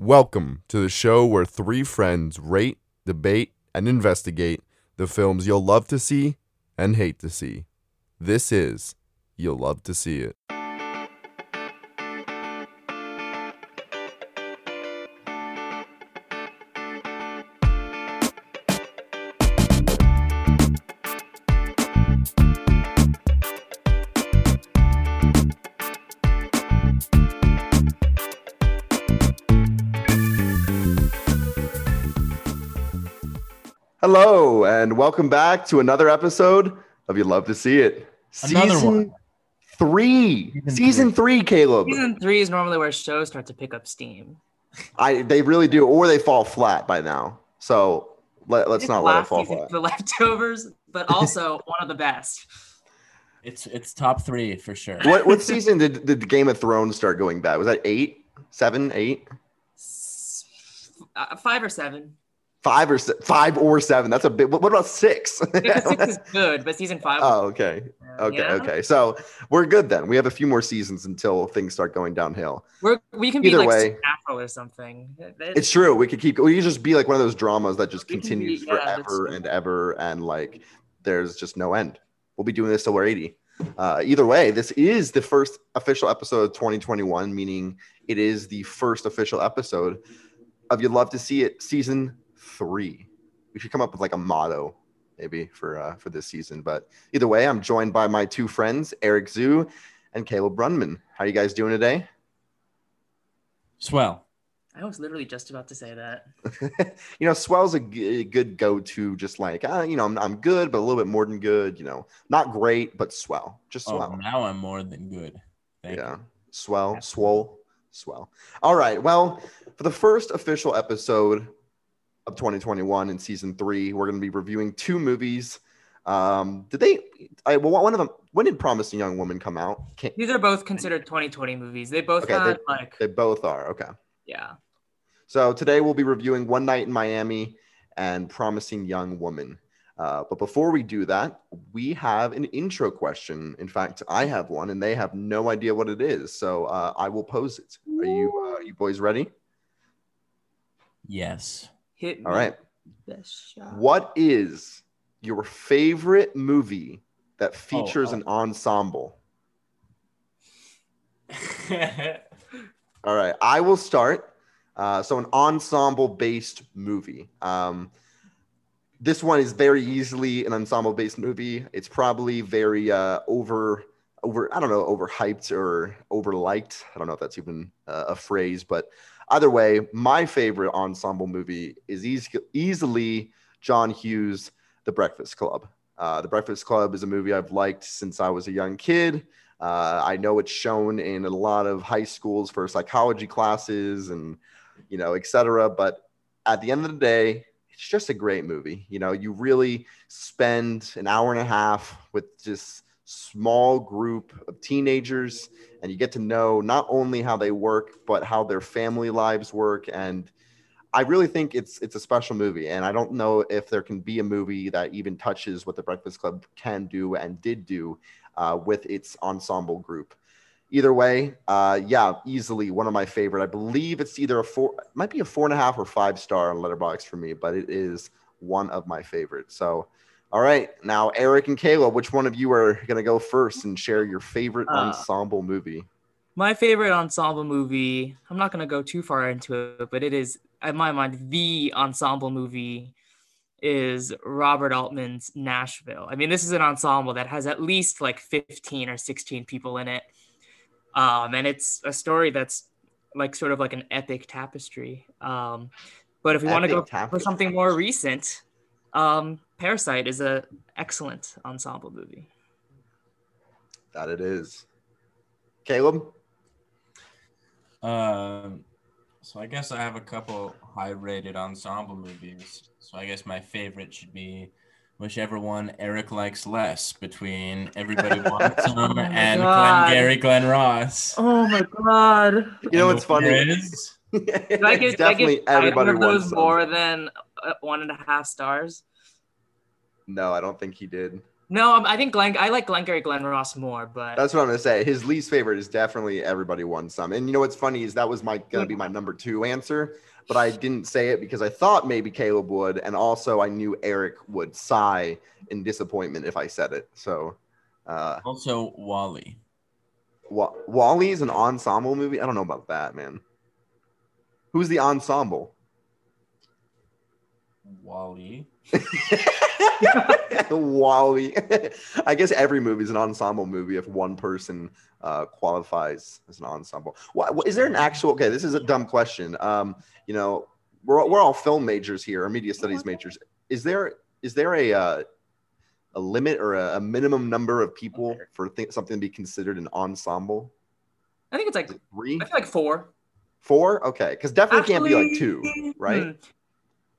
Welcome to the show where three friends rate, debate, and investigate the films you'll love to see and hate to see. This is You'll Love to See It. And welcome back to another episode of You Love to See It. Another Season one. Three. Season Season three, Caleb. Season three is normally where shows start to pick up steam. I they really do, or they fall flat by now. So let, let's It's not let it fall flat. The leftovers, but also one of the best. It's it's top three for sure. What what season did, did Game of Thrones start going bad? Was that eight, seven, eight, S- uh, five or seven. Five or se- five or seven? That's a bit. What about six? Six is good, but season five. oh, okay, okay, know? okay. So we're good then. We have a few more seasons until things start going downhill. We're, we can be Either like way. Or something. It- It's true. We could keep. We could just be like one of those dramas that just can be- continues yeah, forever and ever, and like there's just no end. We'll be doing this till we're 80. Uh, either way, this is the first official episode of 2021, meaning it is the first official episode of You'd Love to See It season three. We should come up with like a motto maybe for uh, for this season. But either way, I'm joined by my two friends, Eric Zhu and Caleb Brunman. How are you guys doing today? Swell. I was literally just about to say that. you know, swell's a g- good go-to. Just like, uh, you know, I'm, I'm good, but a little bit more than good. You know, not great, but swell. Just Oh, swell. now I'm more than good. Thank yeah, you. swell, swole, swell. All right. Well, for the first official episode of 2021 in season three, we're going to be reviewing two movies. Um, did they? I well, one of them. When did Promising Young Woman come out? Can't, These are both considered 2020 movies. They both Okay, had they- like, they both are. Okay. yeah. So today we'll be reviewing One Night in Miami and Promising Young Woman. Uh, but before we do that, we have an intro question. In fact, I have one, and they have no idea what it is. So uh, I will pose it. Are you, uh, you boys ready? Yes. Hit All right. best shot. What is your favorite movie that features oh. an ensemble? All right, I will start. Uh, so, an ensemble-based movie. Um, this one is very easily an ensemble-based movie. It's probably very uh, over, over. I don't know, overhyped or overliked. I don't know if that's even uh, a phrase, but either way, my favorite ensemble movie is eas- easily John Hughes' The Breakfast Club. Uh, the Breakfast Club is a movie I've liked since I was a young kid. Uh, I know it's shown in a lot of high schools for psychology classes and, you know, et cetera. But at the end of the day, it's just a great movie. You know, you really spend an hour and a half with just small group of teenagers and you get to know not only how they work, but how their family lives work. And I really think it's it's a special movie, and I don't know if there can be a movie that even touches what the Breakfast Club can do and did do uh, with its ensemble group. Either way, uh, yeah, easily one of my favorite. I believe it's either a four, might be a four and a half or five star on Letterboxd for me, but it is one of my favorites. So, all right, now Eric and Kayla, which one of you are gonna go first and share your favorite Uh, ensemble movie? My favorite ensemble movie, I'm not going to go too far into it, but it is, in my mind, the ensemble movie is Robert Altman's Nashville. I mean, this is an ensemble that has at least like 15 or 16 people in it. Um, and it's a story that's like sort of like an epic tapestry. Um, but if we want to go tapestry. for something more recent, um, Parasite is a excellent ensemble movie. That it is. Caleb. Um, so I guess I have a couple high-rated ensemble movies. So I guess my favorite should be whichever one Eric likes less between Everybody Wants Some Oh and God. Glengarry Glen Ross. Oh my God. You know what's funny? is- Did I It's get, did I definitely get either everybody of wants those some. more than uh, one and a half stars? No, I don't think he did. No, um, I think Glenn. I like Glengarry Glen Ross more, but That's what I'm gonna say. His least favorite is definitely everybody won some. And you know what's funny is that was my gonna be my number two answer, but I didn't say it because I thought maybe Caleb would, and also I knew Eric would sigh in disappointment if I said it. So, uh, Also, WALL-E. Wa- WALL-E is an ensemble movie. I don't know about that, man. Who's the ensemble? WALL-E. WALL-E. I guess every movie is an ensemble movie if one person uh, qualifies as an ensemble. Why, is there an actual? Okay, this is a dumb question. Um, you know, we're we're all film majors here, or media studies majors. Is there is there a uh, a limit or a, a minimum number of people for th- something to be considered an ensemble? I think it's like Three, I feel like four. four? Okay, because definitely can't be like two, right?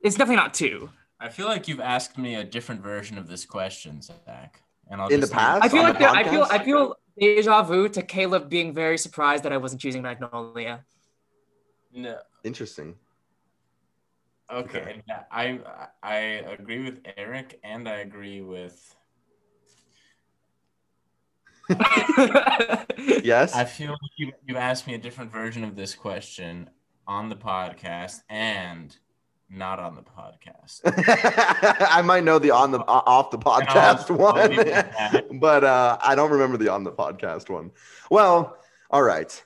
It's definitely not two. I feel like you've asked me a different version of this question, Zach. And I'll In the past? I feel like the there, I feel? I feel deja vu to Caleb being very surprised that I wasn't choosing Magnolia. No. Interesting. Okay. Yeah, I I agree with Eric, and I agree with. Yes. I feel like you you asked me a different version of this question on the podcast and not on the podcast. I might know the on the o- off the podcast I'll- I'll one, leave it at that. but uh, I don't remember the on the podcast one. Well, all right.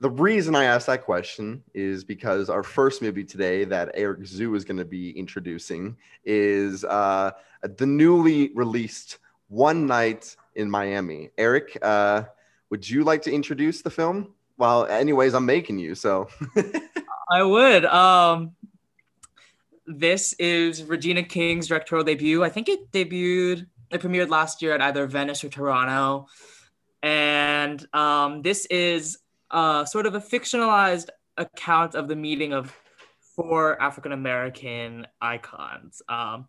The reason I asked that question is because our first movie today that Eric Zhu is going to be introducing is uh, the newly released One Night in Miami. Eric, uh, would you like to introduce the film? Well, anyways, I'm making you so. I would. Um, this is Regina King's directorial debut. I think it debuted, it premiered last year at either Venice or Toronto. And um, this is uh, sort of a fictionalized account of the meeting of four African American icons. Um,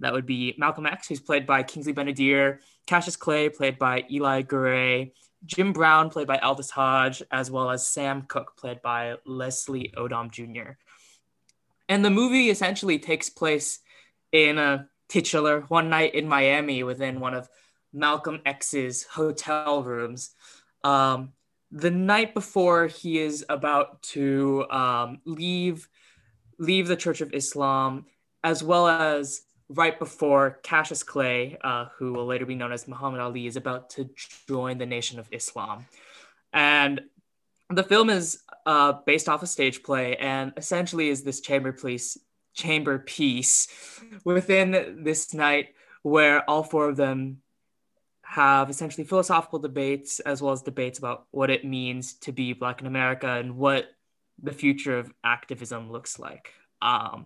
that would be Malcolm X, who's played by Kingsley Ben-Adir, Cassius Clay, played by Eli Goree, Jim Brown, played by Aldis Hodge, as well as Sam Cooke, played by Leslie Odom Jr. And the movie essentially takes place in a titular one night in Miami within one of Malcolm X's hotel rooms. Um, the night before he is about to um, leave leave the Church of Islam, as well as right before Cassius Clay, uh, who will later be known as Muhammad Ali, is about to join the Nation of Islam. And the film is uh, based off a stage play and essentially is this chamber piece, chamber piece within this night where all four of them have essentially philosophical debates as well as debates about what it means to be Black in America and what the future of activism looks like. Um,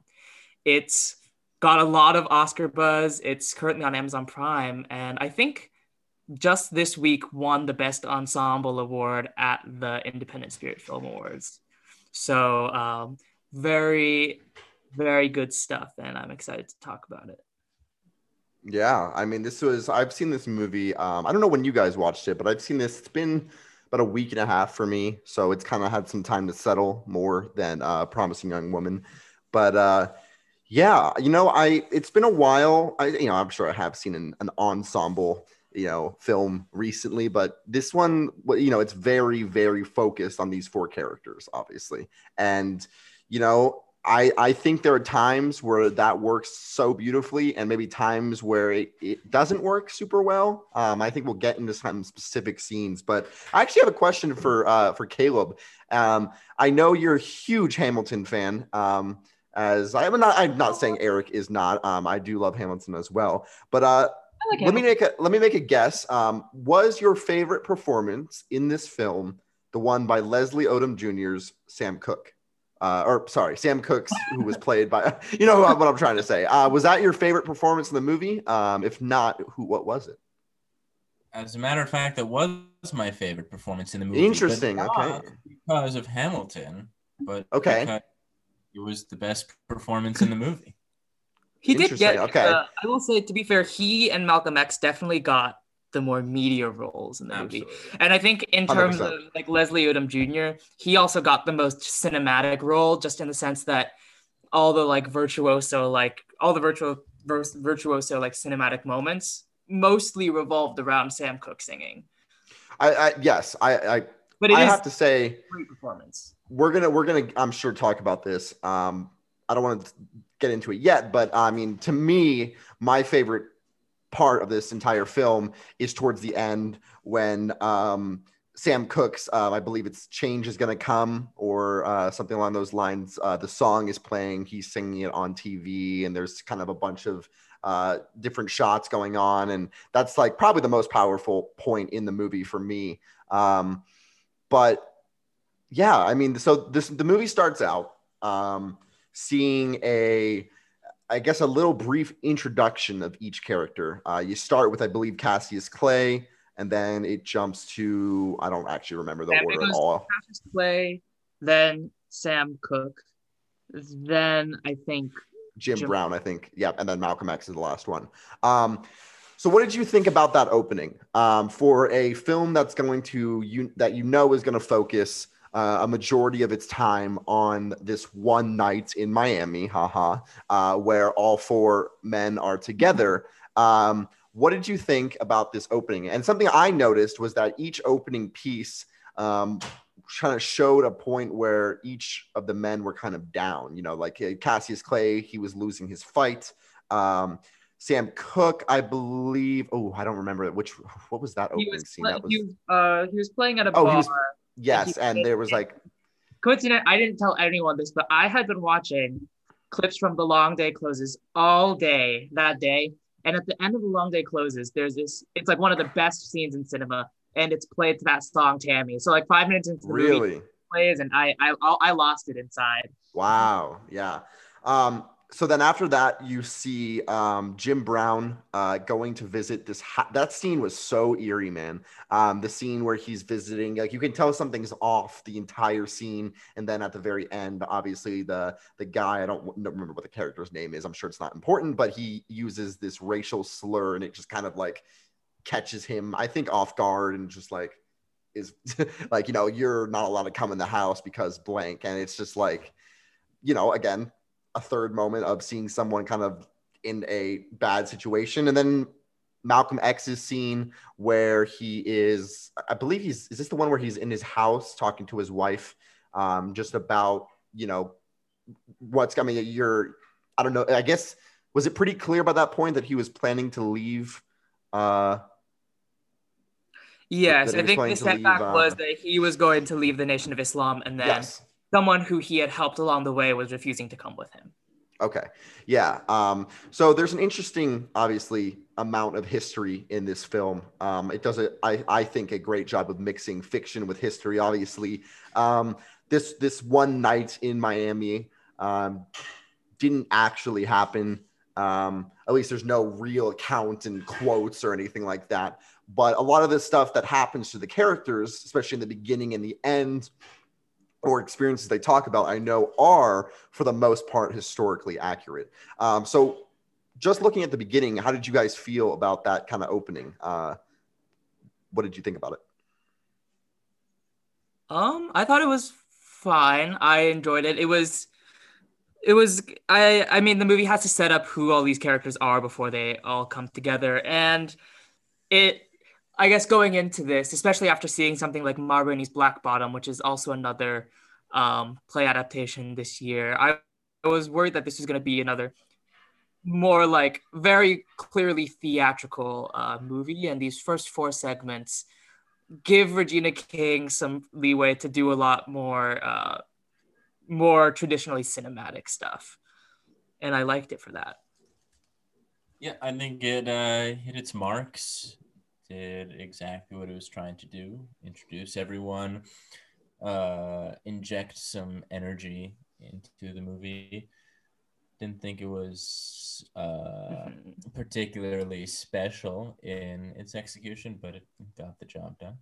it's got a lot of Oscar buzz. It's currently on Amazon Prime, and I think just this week won the Best Ensemble Award at the Independent Spirit Film Awards. So, um, very, very good stuff, and I'm excited to talk about it. Yeah, I mean, this was I've seen this movie. Um, I don't know when you guys watched it, but I've seen this. It's been about a week and a half for me, so it's kind of had some time to settle more than uh, Promising Young Woman. But uh, yeah, you know, I it's been a while. I you know I'm sure I have seen an, an ensemble you know film recently, but this one, you know, it's very very focused on these four characters, obviously, and you know I, I think there are times where that works so beautifully and maybe times where it, it doesn't work super well. Um, I think we'll get into some specific scenes, but I actually have a question for uh, for Caleb. Um, I know you're a huge Hamilton fan. Um, as I'm not, I'm not saying Eric is not. Um, I do love Hamilton as well. But uh, like let me make a let me make a guess. Um, was your favorite performance in this film the one by Leslie Odom Jr.'s Sam Cooke? uh, or sorry, Sam Cooks, who was played by, you know what I'm trying to say. Uh, was that your favorite performance in the movie? Um, if not, who, what was it? As a matter of fact, that was my favorite performance in the movie. but Interesting, not okay. Because of Hamilton, but Okay. it was the best performance in the movie. He did get. okay. uh, I will say, to be fair, he and Malcolm X definitely got the more media roles in the movie. And I think in terms 100%. of like Leslie Odom Jr., he also got the most cinematic role, just in the sense that all the like virtuoso, like all the virtual virtuoso like cinematic moments mostly revolved around Sam Cooke singing. I, I yes, I, I But it I is have to say great performance. we're gonna we're gonna I'm sure talk about this. Um, I don't want to get into it yet, but I mean, to me, my favorite part of this entire film is towards the end when um, Sam Cooke's, uh, I believe it's "Change is Gonna Come" or uh, something along those lines. Uh, the song is playing, he's singing it on TV, and there's kind of a bunch of uh, different shots going on, and that's like probably the most powerful point in the movie for me. Um, but yeah, I mean, so this the movie starts out um, seeing a, I guess, a little brief introduction of each character. Uh, you start with, I believe, Cassius Clay, and then it jumps to I don't actually remember the Yeah, order at all. Cassius Clay, then Sam Cooke, then I think Jim, Jim- Brown, I think. Yeah, and then Malcolm X is the last one. Um, so, what did you think about that opening um, for a film that's going to you that you know is going to focus uh, a majority of its time on this one night in Miami, haha, uh, where all four men are together? Um, what did you think about this opening? And something I noticed was that each opening piece um, kind of showed a point where each of the men were kind of down. You know, like uh, Cassius Clay, he was losing his fight. Um, Sam Cooke, I believe. Oh, I don't remember which. What was that he opening was, scene? play- That was he was uh he was playing at a Oh, he bar. was- yes, and there was like Coincident, I didn't tell anyone this, but I had been watching clips from The Long Day Closes all day that day. And at the end of The Long Day Closes, there's this, it's like one of the best scenes in cinema. And it's played to that song, Tammy. So, like five minutes into the movie, really. it plays, and I, I, I lost it inside. Wow. Yeah. Um, so then after that, you see um, Jim Brown uh, going to visit this. Ha- that scene was so eerie, man. Um, the scene where he's visiting, like you can tell something's off the entire scene, and then at the very end, obviously the the guy I don't w- don't remember what the character's name is. I'm sure it's not important, but he uses this racial slur, and it just kind of like catches him, I think, off guard, and just like is like you know you're not allowed to come in the house because blank, and it's just like you know again a third moment of seeing someone kind of in a bad situation. And then malcolm x's scene where he is i believe he's is this the one where he's in his house talking to his wife um, just about you know what's coming? You're i don't know i guess was it pretty clear by that point that he was planning to leave uh Yes, I think the to leave, setback uh, was that he was going to leave the Nation of Islam, and then yes someone who he had helped along the way was refusing to come with him. Okay. Yeah. Um, so there's an interesting, obviously, amount of history in this film. Um, it does, a, I, I think, a great job of mixing fiction with history. Obviously, um, this this one night in Miami um, didn't actually happen. Um, at least there's no real account and quotes or anything like that. But a lot of the stuff that happens to the characters, especially in the beginning and the end, or experiences they talk about, I know are for the most part historically accurate. Um, so, just looking at the beginning, how did you guys feel about that kind of opening? Uh, what did you think about it? Um, I thought it was fine. I enjoyed it. It was it was I I mean the movie has to set up who all these characters are before they all come together and it I guess going into this, especially after seeing something like Ma Rainey's Black Bottom, which is also another um, play adaptation this year, I, I was worried that this was going to be another more like very clearly theatrical uh, movie. And these first four segments give Regina King some leeway to do a lot more, uh, more traditionally cinematic stuff, and I liked it for that. Yeah, I think it uh, hit its marks. Did exactly what it was trying to do: introduce everyone, uh, inject some energy into the movie. Didn't think it was uh, Mhm. particularly special in its execution, but it got the job done.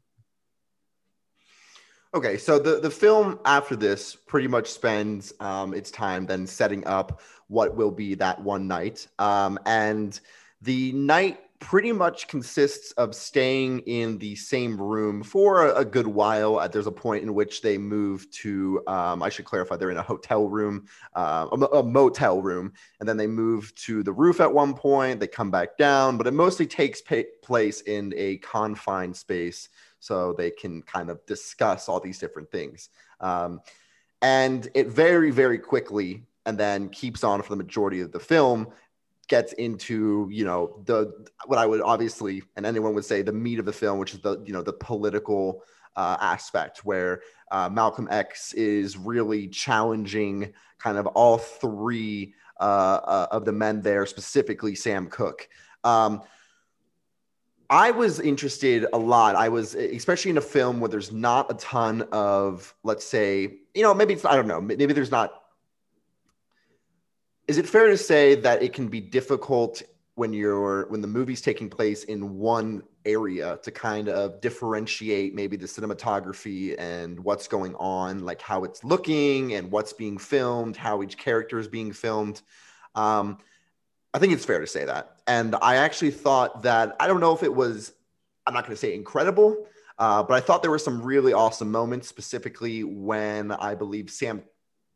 Okay, so the, the film after this pretty much spends um, its time then setting up what will be that one night. Um, and the night pretty much consists of staying in the same room for a, a good while. Uh, there's a point in which they move to, um, I should clarify, they're in a hotel room, uh, a, a, motel room, and then they move to the roof at one point. They come back down, but it mostly takes pa- place in a confined space so they can kind of discuss all these different things. Um, and it very, very quickly and then keeps on for the majority of the film gets into you know the what I would obviously and anyone would say the meat of the film, which is the you know the political uh, aspect where uh, Malcolm X is really challenging kind of all three uh, uh of the men there, specifically Sam Cooke. Um, I was interested a lot. I was, especially in a film where there's not a ton of, let's say, you know, maybe it's, I don't know, maybe there's not is it fair to say that it can be difficult when you're when the movie's taking place in one area to kind of differentiate maybe the cinematography and what's going on like how it's looking and what's being filmed how each character is being filmed? Um, i think it's fair to say that. And i actually thought that i don't know if it was i'm not going to say incredible uh, but i thought there were some really awesome moments specifically when i believe sam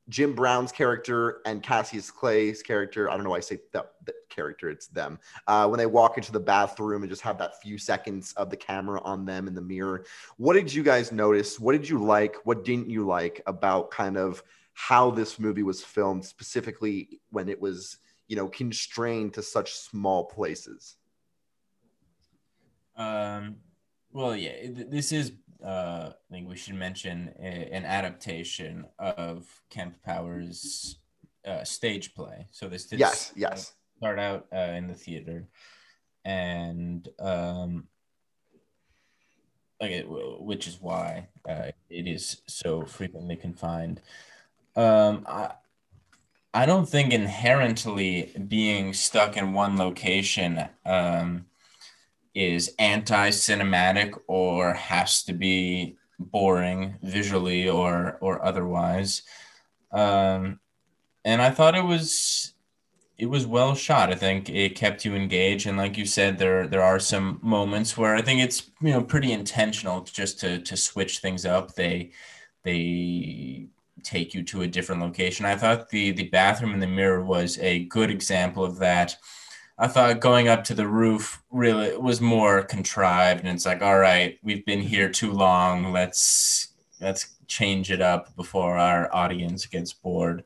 Jim Brown's character and Cassius Clay's character. I don't know why I say that, that character, it's them. Uh, when they walk into the bathroom and just have that few seconds of the camera on them in the mirror. What did you guys notice? What did you like? What didn't you like about kind of how this movie was filmed, specifically when it was, you know, constrained to such small places? Um, well, yeah, this is uh, I think we should mention a, an adaptation of Kemp Powers' uh, stage play. So this did yes, yes. start out uh, in the theater, and um, okay, which is why uh, it is so frequently confined. Um, I, I don't think inherently being stuck in one location um, is anti-cinematic or has to be boring visually or or otherwise. Um, and I thought it was it was well shot. I think it kept you engaged, and like you said, there there are some moments where I think it's you know pretty intentional just to to switch things up. They they take you to a different location. I thought the the bathroom in the mirror was a good example of that I thought going up to the roof really was more contrived, and it's like, all right, we've been here too long. Let's let's change it up before our audience gets bored.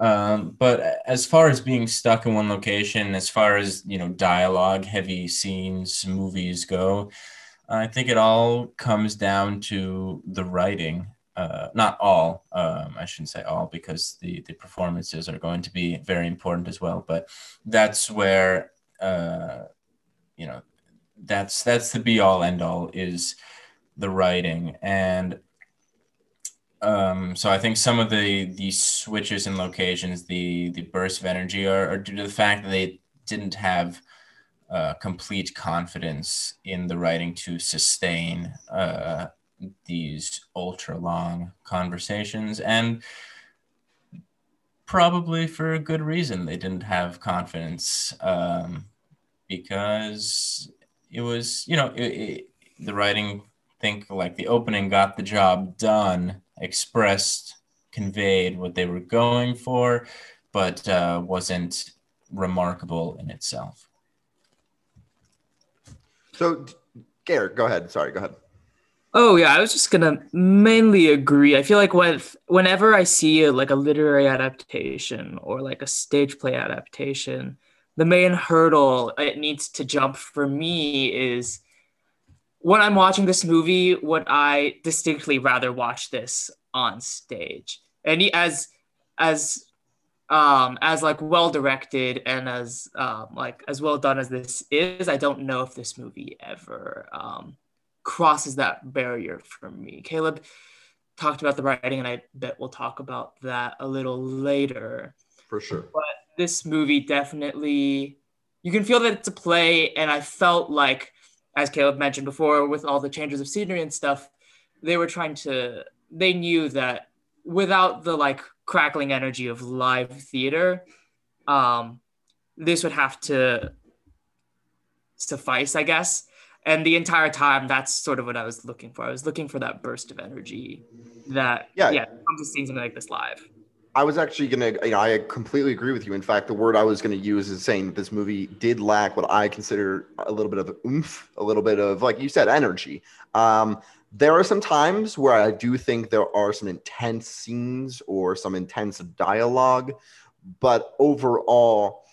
Um, but as far as being stuck in one location, as far as you know, dialogue heavy scenes, movies go, I think it all comes down to the writing uh, not all, um, I shouldn't say all because the, the performances are going to be very important as well. But that's where, uh, you know, that's that's the be all end all is the writing. And um, so I think some of the the switches in locations, the the burst of energy are, are due to the fact that they didn't have uh, complete confidence in the writing to sustain uh, these ultra long conversations and probably for a good reason. They didn't have confidence um, because it was you know it, it, the writing think like the opening got the job done expressed conveyed what they were going for but uh, wasn't remarkable in itself. So garrett go ahead. Sorry go ahead Oh yeah, I was just gonna mainly agree. I feel like when whenever I see a, like a literary adaptation or like a stage play adaptation, the main hurdle it needs to jump for me is when I'm watching this movie, would I distinctly rather watch this on stage? And as as um as like well directed and as um like as well done as this is, I don't know if this movie ever um crosses that barrier for me. Caleb talked about the writing, and I bet we'll talk about that a little later. For sure. But this movie definitely, you can feel that it's a play, and I felt like, as Caleb mentioned before, with all the changes of scenery and stuff, they were trying to, they knew that without the like crackling energy of live theater, um, this would have to suffice, I guess. And the entire time, that's sort of what I was looking for. I was looking for that burst of energy that, Yeah. yeah, comes to seeing something like this live. I was actually gonna, you know, I completely agree with you. In fact, the word I was gonna use is saying that this movie did lack what I consider a little bit of oomph, a little bit of, like you said, energy. Um, there are some times where I do think there are some intense scenes or some intense dialogue, but overall,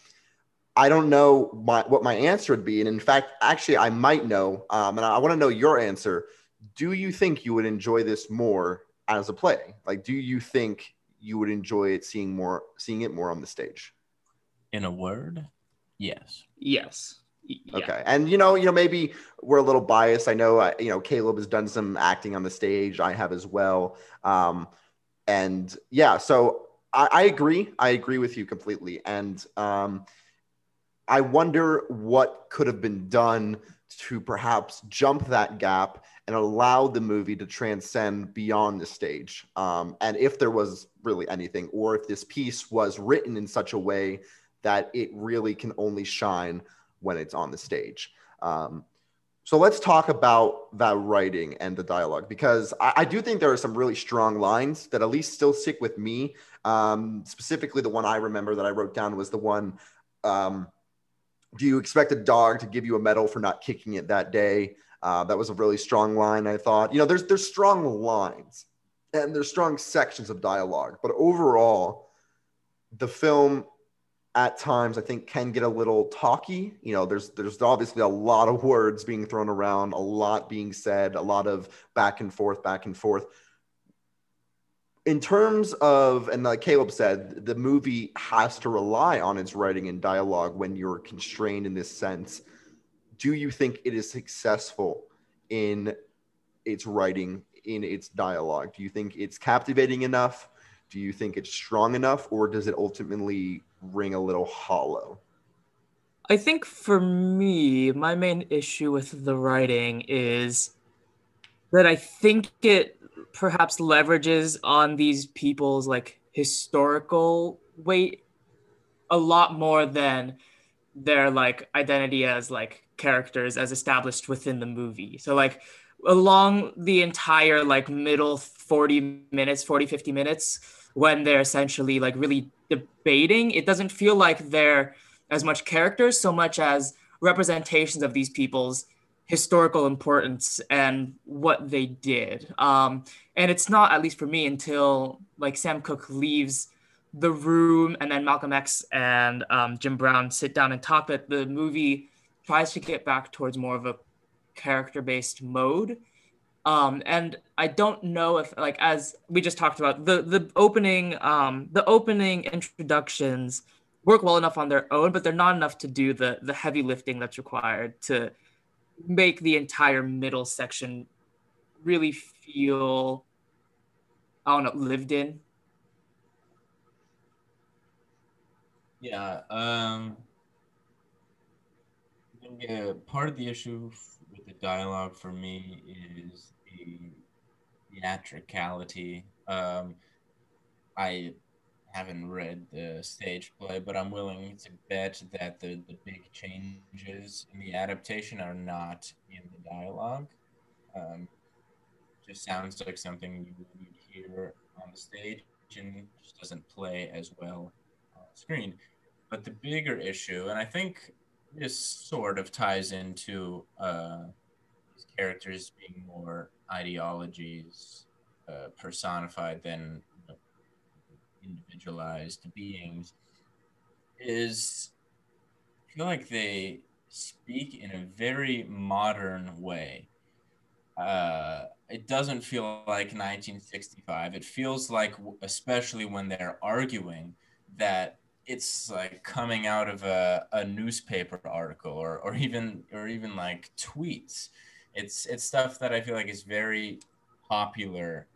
I don't know my, what my answer would be. And in fact, actually, I might know, um, and I want to know your answer. Do you think you would enjoy this more as a play? Like, do you think you would enjoy it seeing more, seeing it more on the stage? In a word, yes. Yes. Yeah. Okay, and you know, you know, maybe we're a little biased. I know, uh, you know, Caleb has done some acting on the stage. I have as well. Um, and yeah, so I, I agree. I agree with you completely. And um, I wonder what could have been done to perhaps jump that gap and allow the movie to transcend beyond the stage. Um, and if there was really anything, or if this piece was written in such a way that it really can only shine when it's on the stage. Um, so let's talk about that writing and the dialogue because I, I, do think there are some really strong lines that at least still stick with me. Um, specifically, the one I remember that I wrote down was the one um, Do you expect a dog to give you a medal for not kicking it that day? Uh, that was a really strong line, I thought. You know, there's, there's strong lines and there's strong sections of dialogue, but overall, the film at times I think can get a little talky. You know, there's there's obviously a lot of words being thrown around, a lot being said, a lot of back and forth, back and forth. In terms of, and like Caleb said, the movie has to rely on its writing and dialogue when you're constrained in this sense. Do you think it is successful in its writing, in its dialogue? Do you think it's captivating enough? Do you think it's strong enough, or does it ultimately ring a little hollow? I think for me, my main issue with the writing is that I think it perhaps leverages on these people's like historical weight a lot more than their like identity as like characters as established within the movie. So like along the entire like middle 40 minutes, 40 50 minutes when they're essentially like really debating, it doesn't feel like they're as much characters so much as representations of these people's historical importance and what they did. Um, and it's not, at least for me, until like Sam Cooke leaves the room and then Malcolm X and um, Jim Brown sit down and talk that the movie tries to get back towards more of a character based mode. Um, and I don't know if like as we just talked about the the opening um, the opening introductions work well enough on their own, but they're not enough to do the the heavy lifting that's required to make the entire middle section really feel I don't know lived in. Yeah. Um, yeah. Part of the issue with the dialogue for me is the theatricality. Um, I haven't read the stage play, but I'm willing to bet that the, the big changes in the adaptation are not in the dialogue. Um, just sounds like something you would hear on the stage and just doesn't play as well on screen. But the bigger issue, and I think this sort of ties into uh, these characters being more ideologies uh, personified than individualized beings is I feel like they speak in a very modern way. Uh, it doesn't feel like 1965. It feels like, especially when they're arguing, that it's like coming out of a, a newspaper article or, or even or even like tweets it's it's stuff that I feel like is very popular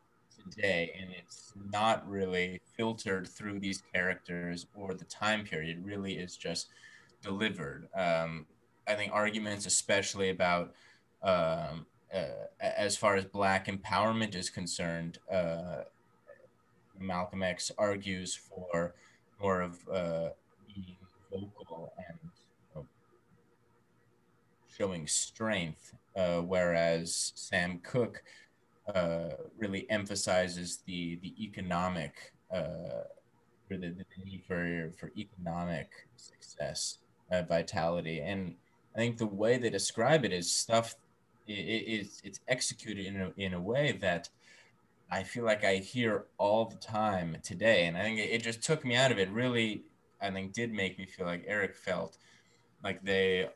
today, and it's not really filtered through these characters or the time period. It really is just delivered. Um, I think arguments, especially about um, uh, as far as Black empowerment is concerned, uh, Malcolm X argues for more of uh, being vocal and showing strength, uh, whereas Sam Cooke uh, really emphasizes the the economic uh, for the, the, need for for economic success, uh, vitality, and I think the way they describe it is stuff. It, it's it's executed in a, in a way that I feel like I hear all the time today, and I think it, it just took me out of it. Really, I think did make me feel like Eric felt like they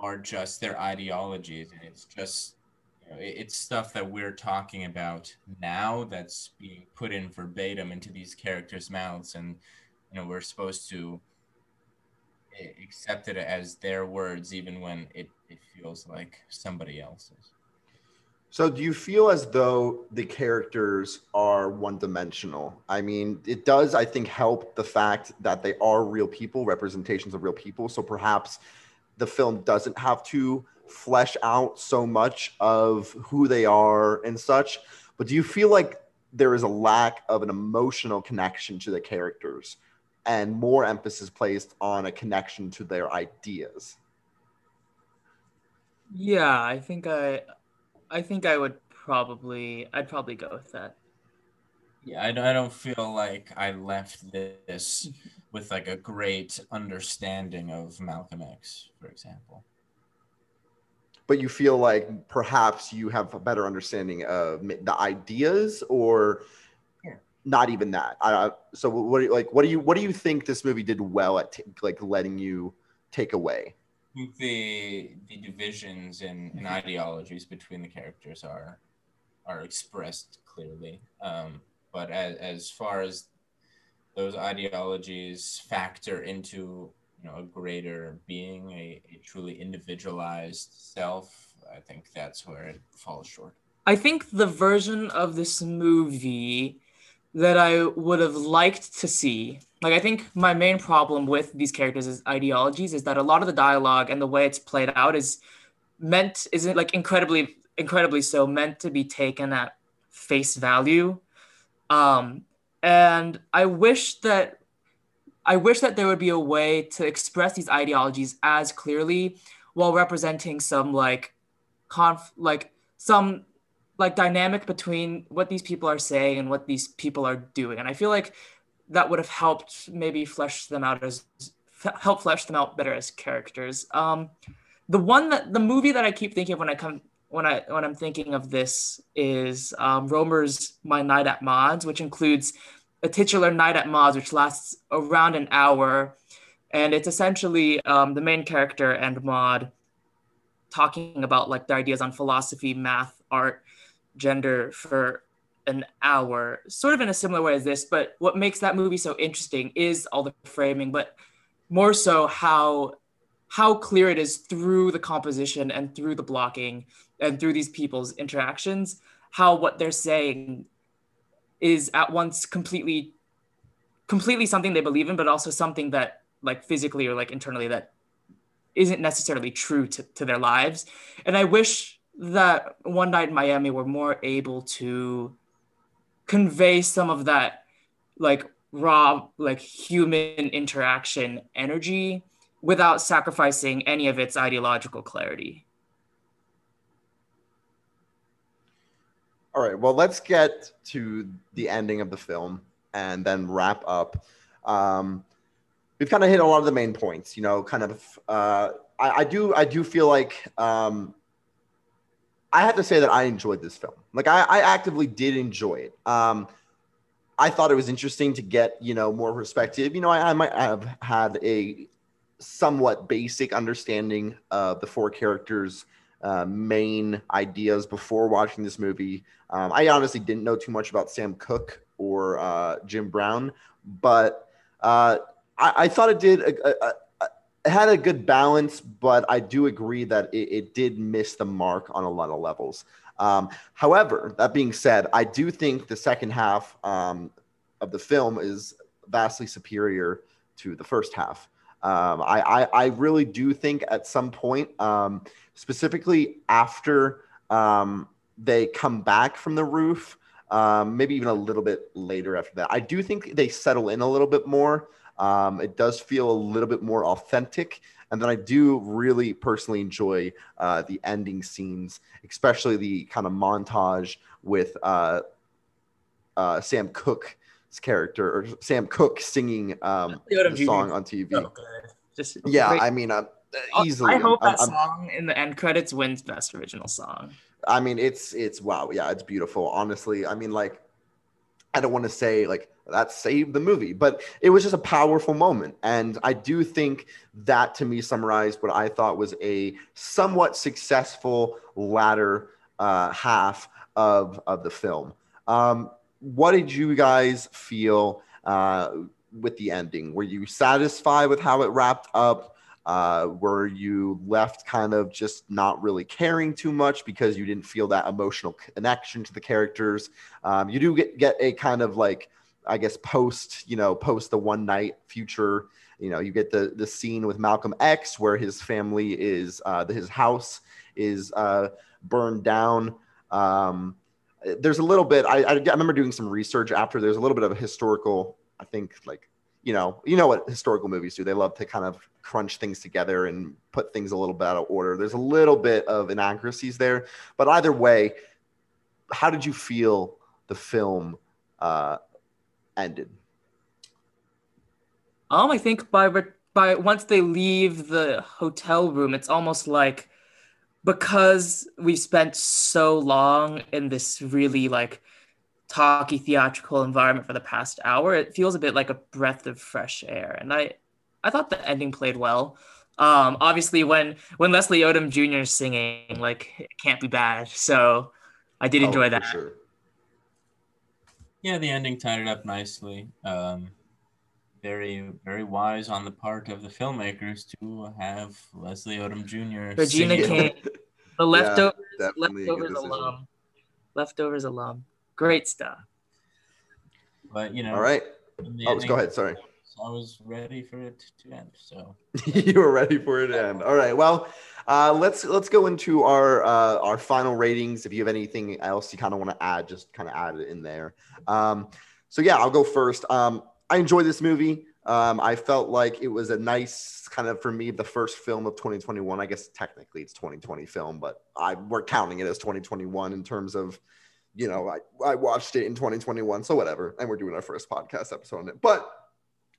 are just their ideologies, and it's just it's stuff that we're talking about now that's being put in verbatim into these characters' mouths, and you know we're supposed to eh, accept it as their words, even when it, it feels like somebody else's. So, do you feel as though the characters are one dimensional? I mean, it does, I think, help the fact that they are real people, representations of real people. So, perhaps the film doesn't have to flesh out so much of who they are and such. But do you feel like there is a lack of an emotional connection to the characters and more emphasis placed on a connection to their ideas? Yeah, I think I I think I would probably I'd probably go with that. Yeah, I, don't, I don't feel like I left this mm-hmm. with like a great understanding of Malcolm X, for example. But you feel like perhaps you have a better understanding of the ideas, or yeah. not even that. I, so what you, like? What do you what do you think this movie did well at t- like letting you take away? the the divisions and, and ideologies between the characters are are expressed clearly. Um, but as, as far as those ideologies factor into you know a greater being, a, a truly individualized self, I think that's where it falls short. I think the version of this movie that I would have liked to see. Like, I think my main problem with these characters' ideologies is that a lot of the dialogue and the way it's played out is meant, isn't like incredibly, incredibly so meant to be taken at face value. Um, and I wish that, I wish that there would be a way to express these ideologies as clearly while representing some like conf, like some like dynamic between what these people are saying and what these people are doing. And i feel like that would have helped maybe flesh them out as help flesh them out better as characters. Um the one that the movie that i keep thinking of when i come when i when i'm thinking of this is um Rohmer's my night at Maud's which includes a titular night at Maud's which lasts around an hour and it's essentially um, the main character and Maud talking about like their ideas on philosophy math art gender for an hour, sort of in a similar way as this. But what makes that movie so interesting is all the framing, but more so how how clear it is through the composition and through the blocking and through these people's interactions, how what they're saying is at once completely completely something they believe in, but also something that like physically or like internally that isn't necessarily true to, to their lives. And I wish that one night in Miami were more able to convey some of that like raw like human interaction energy without sacrificing any of its ideological clarity. All right, well, let's get to the ending of the film and then wrap up. Um, we've kind of hit a lot of the main points, you know, kind of. Uh, I, I do, I do feel like um, I have to say that I enjoyed this film. Like I, I actively did enjoy it. Um, I thought it was interesting to get you know more perspective. You know, I, I might have had a somewhat basic understanding of the four characters' uh, main ideas before watching this movie. Um, I honestly didn't know too much about Sam Cooke or uh, Jim Brown, but uh, I, I, thought it did a, a, it had a good balance, but I do agree that it, it did miss the mark on a lot of levels. Um, however, that being said, I do think the second half um, of the film is vastly superior to the first half. Um, I, I, I, really do think at some point, um, specifically after um, they come back from the roof, um, maybe even a little bit later after that, I do think they settle in a little bit more. Um, it does feel a little bit more authentic. And then I do really personally enjoy uh, the ending scenes, especially the kind of montage with uh, uh, Sam Cooke's character or Sam Cooke singing um, the song on TV. So. Just yeah, great. I mean, uh, easily. I hope I'm- that I'm- song in the end credits wins best original song. I mean, it's it's wow, yeah, it's beautiful. Honestly, I mean, like, I don't want to say like that saved the movie, but it was just a powerful moment, and I do think that to me summarized what I thought was a somewhat successful latter uh, half of of the film. Um, what did you guys feel uh, with the ending? Were you satisfied with how it wrapped up? Uh, were you left kind of just not really caring too much because you didn't feel that emotional connection to the characters? Um, you do get, get a kind of like, I guess, post, you know, post the one night future. You know, you get the the scene with Malcolm X where his family is, uh, his house is uh, burned down. Um, there's a little bit. I, I, remember doing some research after. There's a little bit of a historical. I think like you know, you know what historical movies do. They love to kind of crunch things together and put things a little bit out of order. There's a little bit of inaccuracies there, but either way, how did you feel the film uh, ended? Um, I think by by once they leave the hotel room, it's almost like because we've spent so long in this really like talky theatrical environment for the past hour, it feels a bit like a breath of fresh air. And I I thought the ending played well. Um, obviously when when Leslie Odom Jr. is singing, like it can't be bad. So I did enjoy Oh, that. sure. Yeah, the ending tied it up nicely. Um, very, very wise on the part of the filmmakers to have Leslie Odom Jr. Regina singing. King, the leftovers, definitely a good leftovers decision. alum, leftovers alum, great stuff. But you know, All right. in the Oh, ending, go ahead. Sorry. I was ready for it to end. So you were ready for it to end. All right. Well, uh, let's let's go into our uh, our final ratings. If you have anything else you kind of want to add, just kind of add it in there. Um, so yeah, I'll go first. Um, I enjoyed this movie. Um, I felt like it was a nice kind of for me the first film of 2021. I guess technically it's 2020 film, but I we're counting it as 2021 in terms of you know I, I watched it in 2021, so whatever. And we're doing our first podcast episode on it, but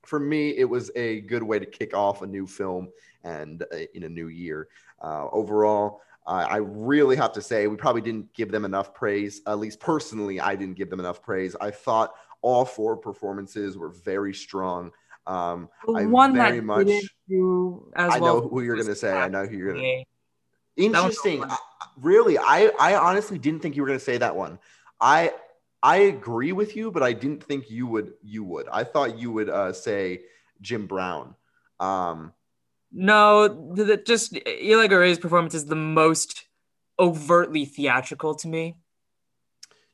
for me, it was a good way to kick off a new film and uh, in a new year. Uh, overall, I really have to say we probably didn't give them enough praise. At least personally, I didn't give them enough praise. I thought all four performances were very strong. Um, I one very that much- didn't do as I well know who you're gonna say. I know who you're gonna. Yeah. Interesting. I- really, I I honestly didn't think you were gonna say that one. I I agree with you, but I didn't think you would. You would. I thought you would uh, say Jim Brown. Um, No, the, the- just Eli Goree's performance is the most overtly theatrical to me.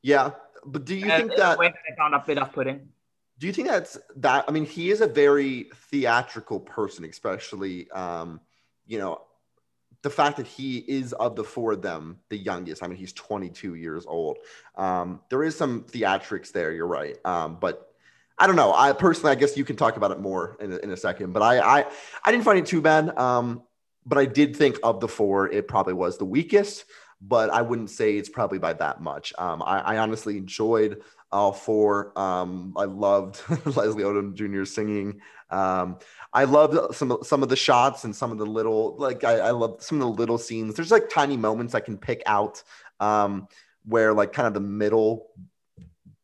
yeah, but do you Uh, think that? I found a bit off-putting? Do you think that's that? I mean, he is a very theatrical person, especially, um, you know, the fact that he is of the four of them the youngest. I mean, he's 22 years old. Um, there is some theatrics there. You're right. Um, but I don't know. I personally, I guess you can talk about it more in a, in a second. But I, I, I didn't find it too bad. Um, but I did think of the four, it probably was the weakest. But I wouldn't say it's probably by that much. Um, I, I honestly enjoyed all four. Um, I loved Leslie Odom Jr. singing. Um, I loved some some of the shots and some of the little like I, I love some of the little scenes. There's like tiny moments I can pick out um, where like kind of the middle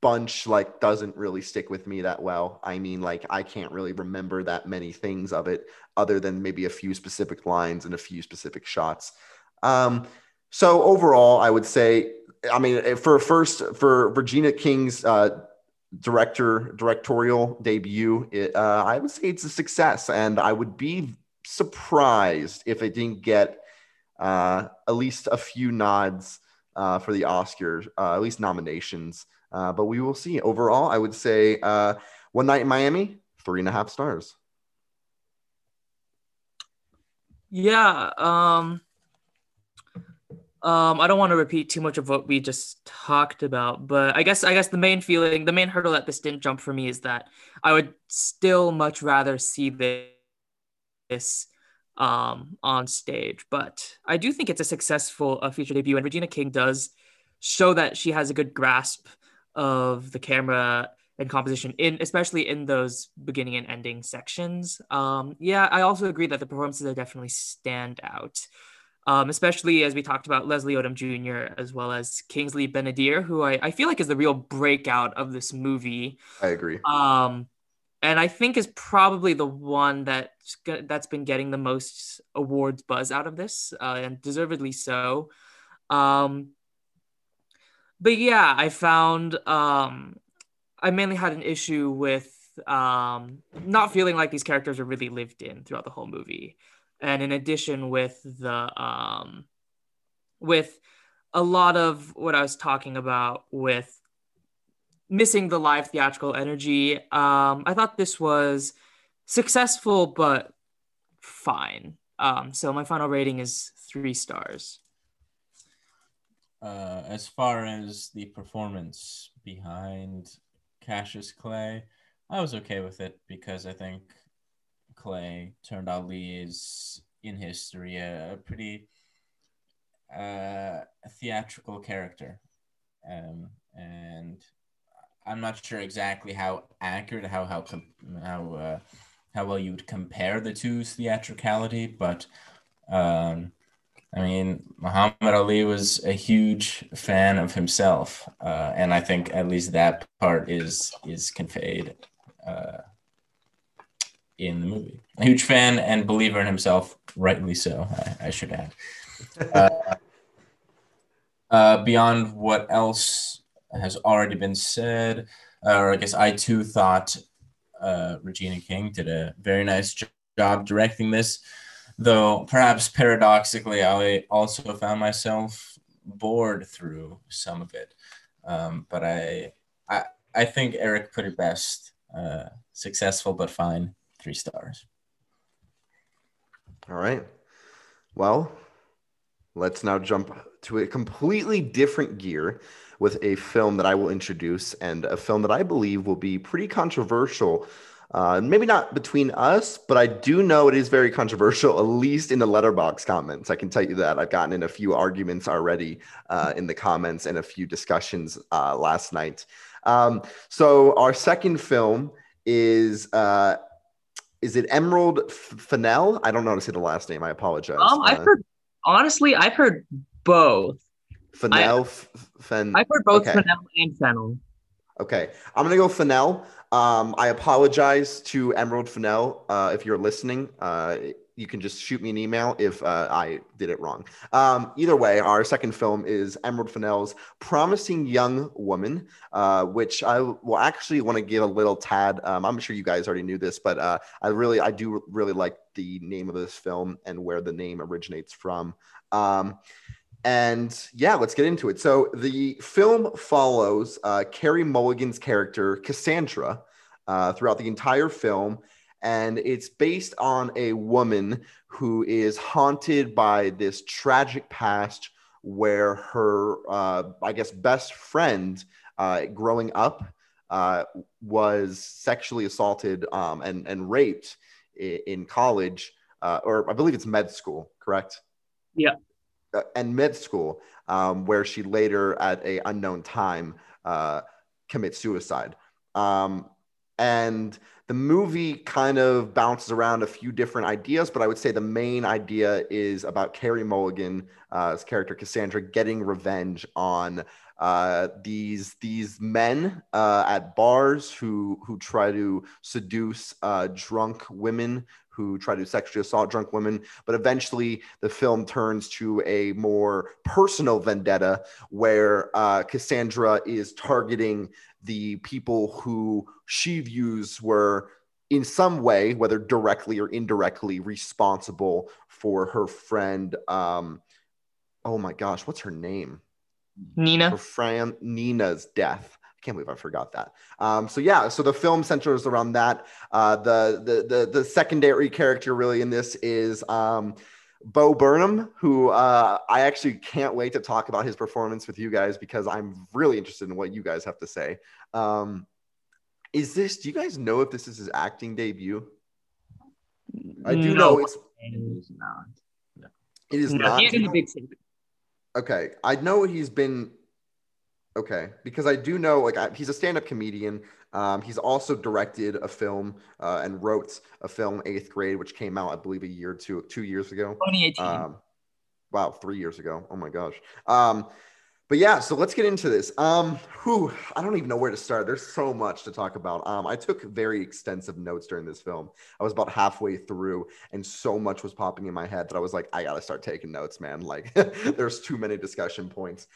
bunch like doesn't really stick with me that well. I mean, like I can't really remember that many things of it other than maybe a few specific lines and a few specific shots. Um, so overall, I would say, I mean, for first for Regina King's uh, director directorial debut, it, uh, I would say it's a success, and I would be surprised if it didn't get uh, at least a few nods uh, for the Oscars, uh, at least nominations. Uh, but we will see. Overall, I would say uh, One Night in Miami, three and a half stars. Yeah. Um, Um, I don't want to repeat too much of what we just talked about, but I guess I guess the main feeling, the main hurdle that this didn't jump for me is that I would still much rather see this um, on stage. But I do think it's a successful uh, feature debut, and Regina King does show that she has a good grasp of the camera and composition in especially in those beginning and ending sections. Um, yeah, I also agree that the performances are definitely stand out. Um, especially as we talked about Leslie Odom Jr. as well as Kingsley Ben-Adir, who I, I feel like is the real breakout of this movie. I agree. Um, and I think is probably the one that that's been getting the most awards buzz out of this, uh, and deservedly so. Um, but yeah, I found um, I mainly had an issue with um, not feeling like these characters are really lived in throughout the whole movie, and in addition with the um, with a lot of what I was talking about with missing the live theatrical energy. Um, I thought this was successful but fine. Um, so my final rating is three stars uh, as far as the performance behind Cassius Clay, I was okay with it because I think Clay turned Ali is in history a, a pretty uh, theatrical character. Um, and I'm not sure exactly how accurate, how how how uh, how well you would compare the two's theatricality, but um, I mean, Muhammad Ali was a huge fan of himself, uh, and I think at least that part is is conveyed uh, in the movie. A huge fan and believer in himself, rightly so. I, I should add. Uh, uh beyond what else has already been said, uh, or I guess I too thought uh, Regina King did a very nice job directing this though perhaps paradoxically, I also found myself bored through some of it. Um, but I, I, I think Eric put it best. Uh, successful but fine, three stars. All right. Well, let's now jump to a completely different gear with a film that I will introduce and a film that I believe will be pretty controversial uh, maybe not between us, but I do know it is very controversial, at least in the Letterboxd comments. I can tell you that I've gotten in a few arguments already uh, in the comments and a few discussions uh, last night. Um, so our second film is uh, is it Emerald Fennell? I don't know how to say the last name. I apologize. Um, I've uh, heard honestly, I've heard both. Fennell, I, Fen- I've heard both okay. Fennell and Fennel. Okay, I'm gonna go Fennell. Um, I apologize to Emerald Fennell uh, if you're listening. Uh, you can just shoot me an email if uh, I did it wrong. Um, either way, our second film is Emerald Fennell's Promising Young Woman, uh, which I will actually want to give a little tad. Um, I'm sure you guys already knew this, but uh, I really, I do really like the name of this film and where the name originates from. Um, and yeah, let's get into it. So the film follows uh, Carey Mulligan's character Cassandra uh, throughout the entire film, and it's based on a woman who is haunted by this tragic past where her, uh, I guess, best friend uh, growing up uh, was sexually assaulted um, and and raped in, in college, uh, or I believe it's med school, correct? Yeah. Uh, and med school, um, where she later, at a unknown time, uh, commits suicide. Um, and the movie kind of bounces around a few different ideas, but I would say the main idea is about Carey Mulligan's uh, character Cassandra getting revenge on uh, these these men uh, at bars who who try to seduce uh, drunk women who try to sexually assault drunk women. But eventually, the film turns to a more personal vendetta where uh, Cassandra is targeting the people who she views were in some way, whether directly or indirectly, responsible for her friend. Um, oh my gosh, what's her name? Nina. Her friend Nina's death I can't believe I forgot that. Um, so yeah, so the film centers around that. Uh, the, the the the secondary character really in this is um, Bo Burnham, who uh, I actually can't wait to talk about his performance with you guys because I'm really interested in what you guys have to say. Um, is this? Do you guys know if this is his acting debut? I do No, know it's. It is not. It is No, not. he's in a big city. Okay, I know he's been okay because I do know like I, he's a stand-up comedian. Um, he's also directed a film uh, and wrote a film, Eighth Grade, which came out I believe a year or two two years ago. 2018. Um, wow, three years ago. Oh my gosh. Um, but yeah, so let's get into this. Um, I don't even know where to start. There's so much to talk about. Um, I took very extensive notes during this film. I was about halfway through, and so much was popping in my head that I was like, I gotta start taking notes, man. Like, there's too many discussion points.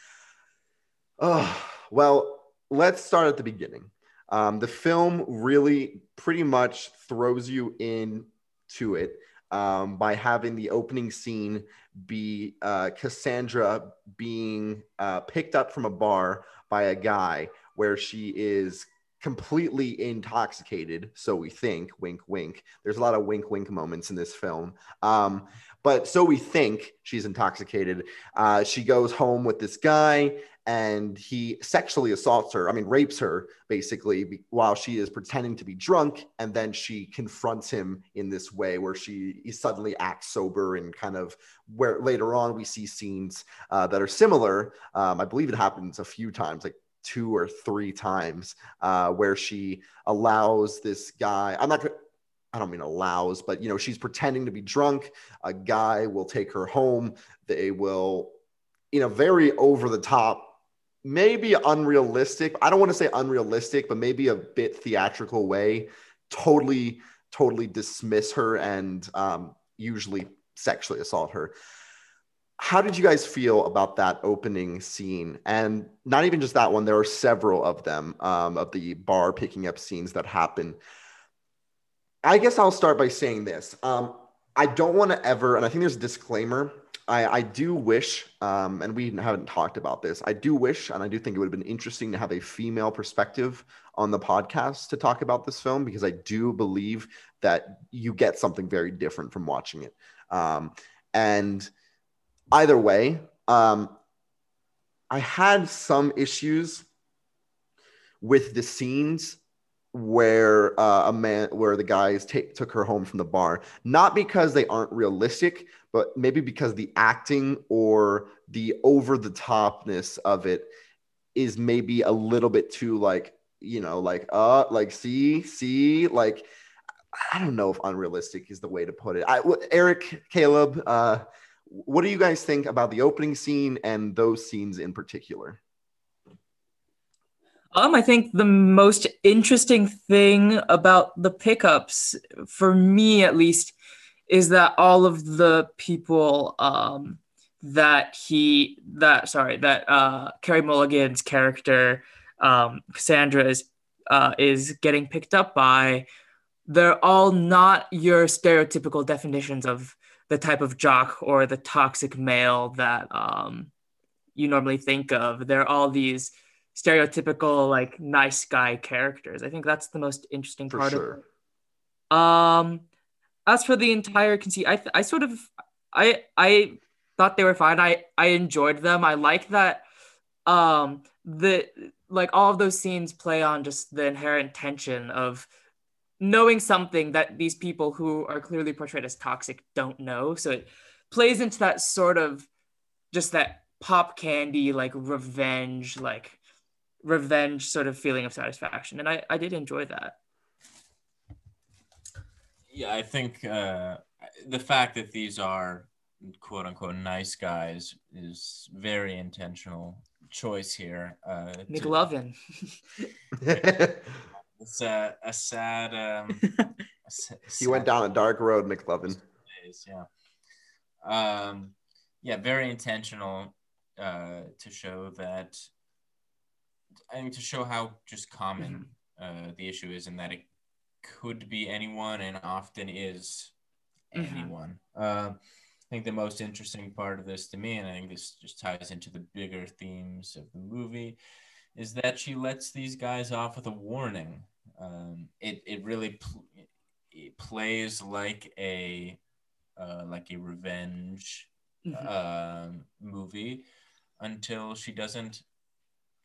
Oh, well, let's start at the beginning. Um, the film really pretty much throws you in to it um, by having the opening scene be uh, Cassandra being uh, picked up from a bar by a guy where she is completely intoxicated. So we think, wink, wink. There's a lot of wink, wink moments in this film. Um, but so we think she's intoxicated. Uh, she goes home with this guy and he sexually assaults her. I mean, rapes her basically while she is pretending to be drunk. And then she confronts him in this way where she he suddenly acts sober and kind of where later on we see scenes uh, that are similar. Um, I believe it happens a few times, like two or three times, uh, where she allows this guy. I'm not. I don't mean allows, but you know, she's pretending to be drunk. A guy will take her home. They will, in a very over the top maybe unrealistic. I don't want to say unrealistic, but maybe a bit theatrical way, totally, totally dismiss her and um, usually sexually assault her. How did you guys feel about that opening scene? And not even just that one, there are several of them um, of the bar picking up scenes that happen. I guess I'll start by saying this. Um, I don't want to ever, and I think there's a disclaimer. I, I do wish, um, and we haven't talked about this. I do wish, and I do think it would have been interesting to have a female perspective on the podcast to talk about this film because I do believe that you get something very different from watching it. Um, and either way, um, I had some issues with the scenes where uh, a man where the guys took her home from the bar not because they aren't realistic but maybe because the acting or the over the topness of it is maybe a little bit too like you know like uh like see see like i don't know if unrealistic is the way to put it. I eric caleb uh what do you guys think about the opening scene and those scenes in particular? Um, I think the most interesting thing about the pickups, for me at least, is that all of the people um, that he that sorry that uh, Carey Mulligan's character um, Cassandra is uh, is getting picked up by, they're all not your stereotypical definitions of the type of jock or the toxic male that um, you normally think of. They're all these stereotypical like nice guy characters. I think that's the most interesting for part sure of it. Um as for the entire conceit, I I sort of I I thought they were fine. I I enjoyed them. I like that um the like all of those scenes play on just the inherent tension of knowing something that these people who are clearly portrayed as toxic don't know. So it plays into that sort of just that pop candy like revenge like revenge sort of feeling of satisfaction and i i did enjoy that Yeah, I think uh, the fact that these are quote unquote nice guys is very intentional choice here. Uh, to- mclovin it's a, a sad. Um, a sa- he went down a dark road mclovin days, yeah. Um, yeah, very intentional uh, to show that. I mean, to show how just common uh, the issue is, and that it could be anyone, and often is Mhm. anyone. Uh, I think the most interesting part of this to me, and I think this just ties into the bigger themes of the movie, is that she lets these guys off with a warning. Um, it it really pl- it plays like a uh, like a revenge Mhm. uh, movie until she doesn't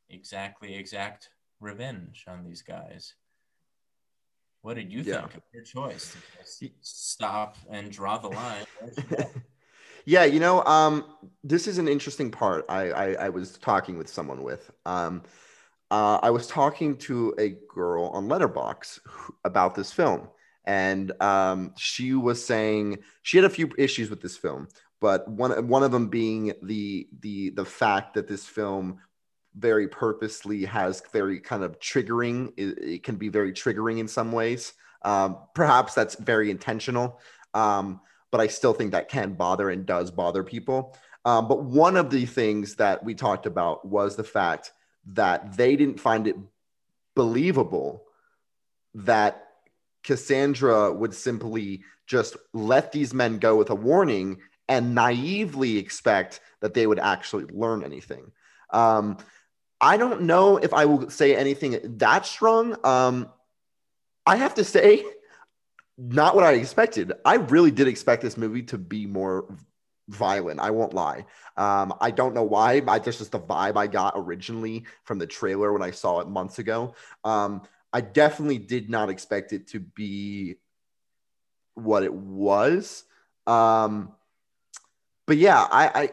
exactly exact revenge on these guys. What did you Yeah. think of your choice? stop and draw the line. Where's she go? yeah, you know, um, this is an interesting part. I, I, I was talking with someone with. Um, uh, I was talking to a girl on Letterboxd about this film, and um, she was saying she had a few issues with this film, but one one of them being the the the fact that this film very purposely has very kind of triggering. It, it can be very triggering in some ways. Um, perhaps that's very intentional. Um, but I still think that can bother and does bother people. Um, but one of the things that we talked about was the fact that they didn't find it believable that Cassandra would simply just let these men go with a warning and naively expect that they would actually learn anything. Um, I don't know if I will say anything that strong. Um, I have to say, not what I expected. I really did expect this movie to be more violent. I won't lie. Um, I don't know why. I just just the vibe I got originally from the trailer when I saw it months ago. Um, I definitely did not expect it to be what it was. Um, but yeah, I, I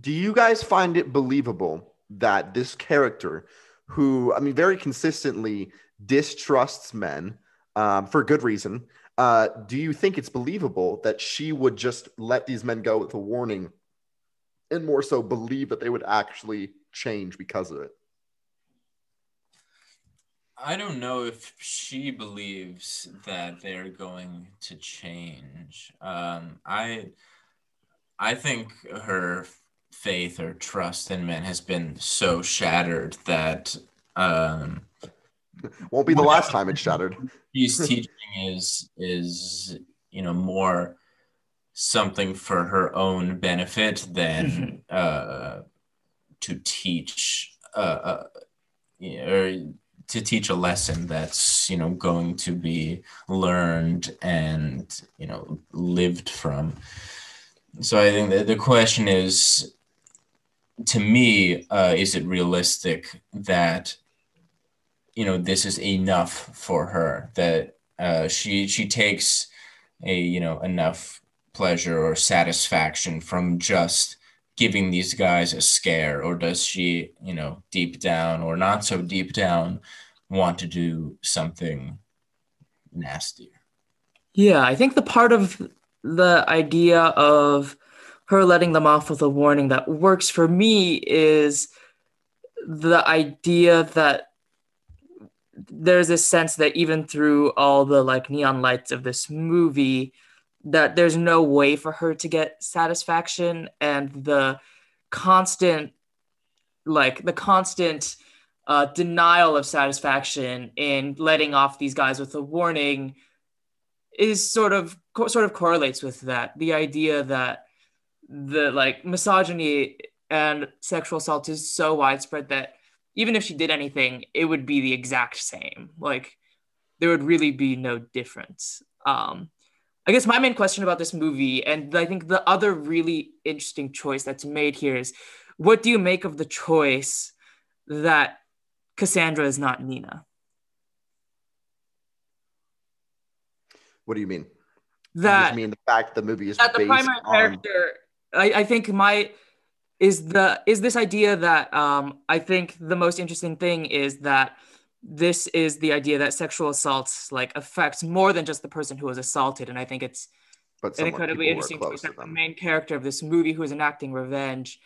do you guys find it believable that this character, who I mean, very consistently distrusts men um, for good reason, uh, do you think it's believable that she would just let these men go with a warning and more so believe that they would actually change because of it? I don't know if she believes that they're going to change. Um, I, I think her faith or trust in men has been so shattered that um, Won't be the last time it's shattered. she's teaching is is you know more something for her own benefit than uh, to teach uh, uh, you know, or to teach a lesson that's you know going to be learned and you know lived from. So I think that the question is, to me, uh, is it realistic that you know this is enough for her? That uh, she she takes a you know enough pleasure or satisfaction from just giving these guys a scare? Or does she you know deep down or not so deep down want to do something nastier? Yeah, I think the part of the idea of her letting them off with a warning that works for me is the idea that there's this sense that even through all the like neon lights of this movie that there's no way for her to get satisfaction and the constant like the constant uh, denial of satisfaction in letting off these guys with a warning is sort of co- sort of correlates with that. The idea that the like misogyny and sexual assault is so widespread that even if she did anything it would be the exact same. Like there would really be no difference. Um i guess my main question about this movie and i think the other really interesting choice that's made here is what do you make of the choice that cassandra is not nina? What do you mean? You that just mean the fact the movie is that the primary on character I, I think my is the is this idea that um i think the most interesting thing is that this is the idea that sexual assaults like affects more than just the person who was assaulted. And i think it's but an incredibly people who are interesting choice to that the main character of this movie who is enacting revenge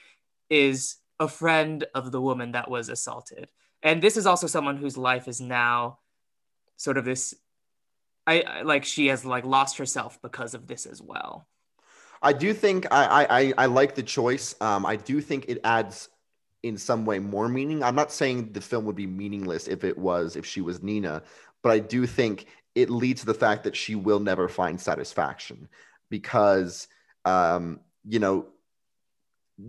is a friend of the woman that was assaulted. And this is also someone whose life is now sort of this I, I like she has like lost herself because of this as well I do think I, I I like the choice. Um, I do think it adds in some way more meaning. I'm not saying the film would be meaningless if it was if she was Nina, but I do think it leads to the fact that she will never find satisfaction because um, you know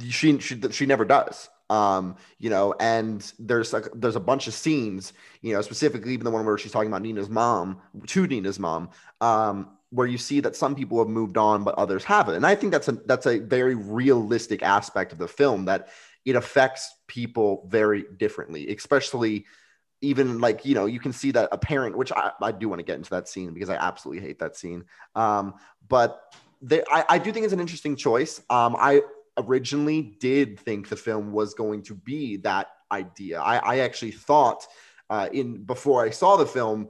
she she she never does. Um, you know, and there's like there's a bunch of scenes, you know, specifically even the one where she's talking about Nina's mom to Nina's mom. Um, where you see that some people have moved on but others haven't. And i think that's a that's a very realistic aspect of the film that it affects people very differently especially even like you know you can see that a parent which i, I do want to get into that scene because i absolutely hate that scene. Um, but they, I, I do think it's an interesting choice. Um, i originally did think the film was going to be that idea. I, I actually thought uh, in before i saw the film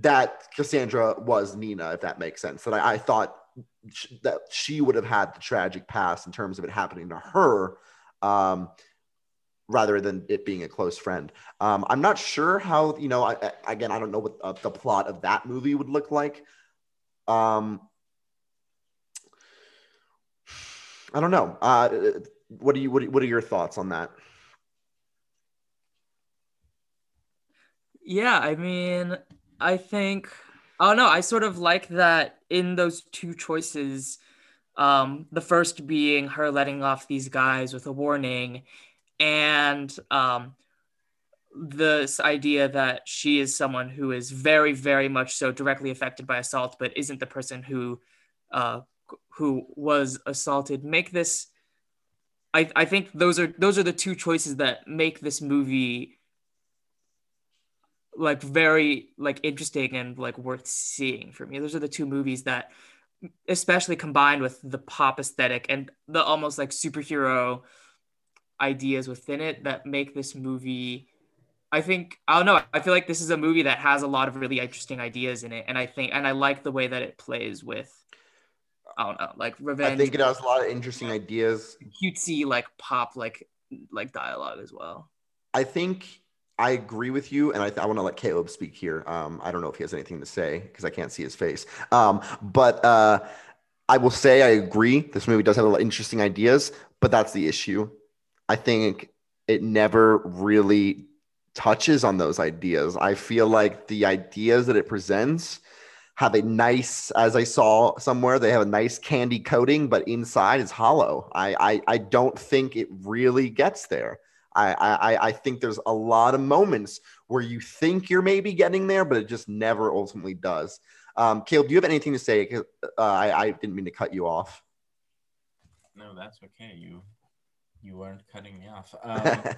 that cassandra was nina if that makes sense that i, I thought sh- that she would have had the tragic past in terms of it happening to her um, rather than it being a close friend. Um, I'm not sure how, you know, I, I, again, I don't know what uh, the plot of that movie would look like. Um, I don't know. Uh, what do you, what, what are your thoughts on that? Yeah, I mean, I think, oh no, I sort of like that in those two choices. Um, the first being her letting off these guys with a warning, and um, this idea that she is someone who is very, very much so directly affected by assault, but isn't the person who uh, who was assaulted. Make this. I, I think those are those are the two choices that make this movie like very like interesting and like worth seeing for me. Those are the two movies that especially combined with the pop aesthetic and the almost like superhero ideas within it that make this movie I think I don't know. I feel like this is a movie that has a lot of really interesting ideas in it, and I think and I like the way that it plays with. I don't know, like revenge. I think it has a lot of interesting ideas. Cutesy, like pop, like like dialogue as well. I think I agree with you, and I, th- I want to let Caleb speak here. Um, I don't know if he has anything to say because I can't see his face. Um, but uh, I will say I agree. This movie does have a lot of interesting ideas, but that's the issue. I think it never really touches on those ideas. I feel like the ideas that it presents have a nice, as I saw somewhere, they have a nice candy coating, but inside is hollow. I I, I don't think it really gets there. I, I I think there's a lot of moments where you think you're maybe getting there, but it just never ultimately does. Um, Caleb, do you have anything to say? Uh, I, I didn't mean to cut you off. No, that's okay. You you weren't cutting me off. Um,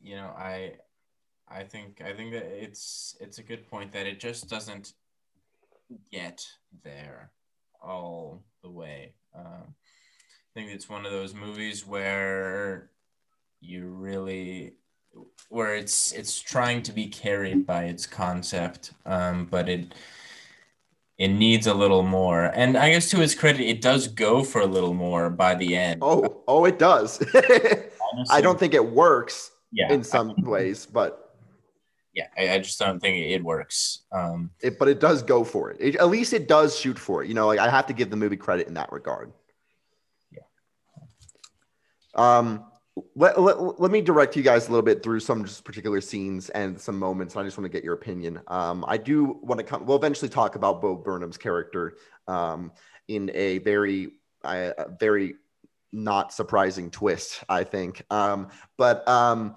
you know, I I think I think that it's it's a good point that it just doesn't get there all the way. Um, I think it's one of those movies where you really where it's it's trying to be carried by its concept, um, but it it needs a little more. And I guess to its credit, it does go for a little more by the end. Oh, oh, it does. I don't think it works yeah, in some ways, but yeah, I, I, just don't think it works. Um, it, but it does go for it. it. At least it does shoot for it. You know, like I have to give the movie credit in that regard. Yeah. Um, let, let, let me direct you guys a little bit through some just particular scenes and some moments. I just want to get your opinion. Um, I do want to come, we'll eventually talk about Bo Burnham's character um, in a very, uh, very not surprising twist, I think. Um, but um,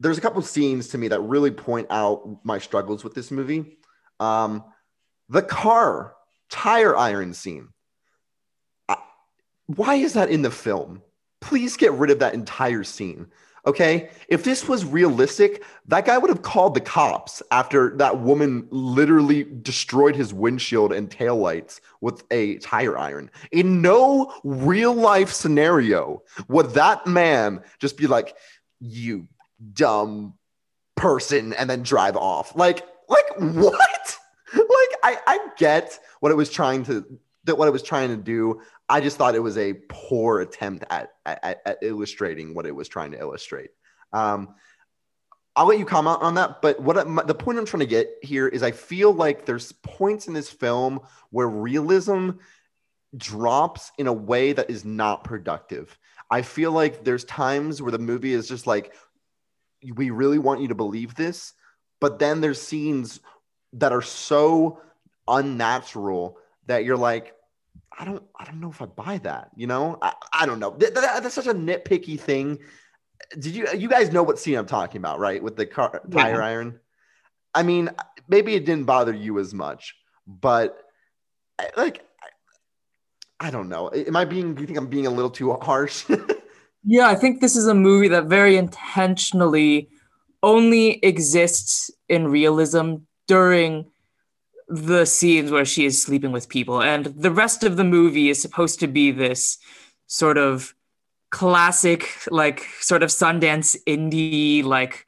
there's a couple scenes to me that really point out my struggles with this movie. Um, the car tire iron scene. I, why is that in the film? please get rid of that entire scene. Okay. If this was realistic, that guy would have called the cops after that woman literally destroyed his windshield and taillights with a tire iron. In no real life scenario would that man just be like, you dumb person, and then drive off. Like, like what? like, I, I get what it was trying to that what it was trying to do. I just thought it was a poor attempt at, at, at illustrating what it was trying to illustrate. Um, I'll let you comment on that. But what my, the point I'm trying to get here is I feel like there's points in this film where realism drops in a way that is not productive. I feel like there's times where the movie is just like, we really want you to believe this, but then there's scenes that are so unnatural that you're like, I don't, I don't know if I buy that. You know, I, I don't know. That, that, that's such a nitpicky thing. Did you, you guys know what scene I'm talking about, right? With the car tire yeah. iron. I mean, maybe it didn't bother you as much, but like, I, I don't know. Am I being? Do you think I'm being a little too harsh? Yeah, I think this is a movie that very intentionally only exists in realism during the scenes where she is sleeping with people. And the rest of the movie is supposed to be this sort of classic, like sort of Sundance indie, like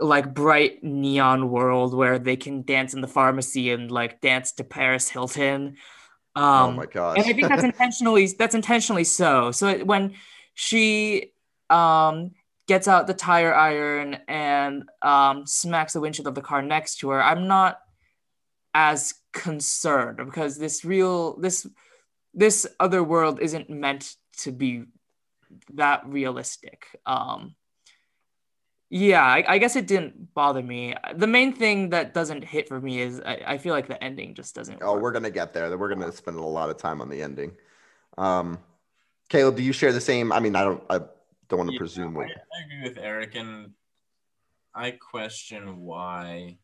like bright neon world where they can dance in the pharmacy and like dance to Paris Hilton. Um, oh my gosh. and I think that's intentionally that's intentionally so. So it, when she um, gets out the tire iron and um, smacks the windshield of the car next to her, I'm not as concerned because this real this this other world isn't meant to be that realistic. Um, yeah, I, I guess it didn't bother me. The main thing that doesn't hit for me is I, I feel like the ending just doesn't. Oh, work. we're gonna get there. We're gonna spend a lot of time on the ending. Um, Caleb, do you share the same? I mean, I don't. I don't want to Yeah, presume. I, I agree with Eric, and I question why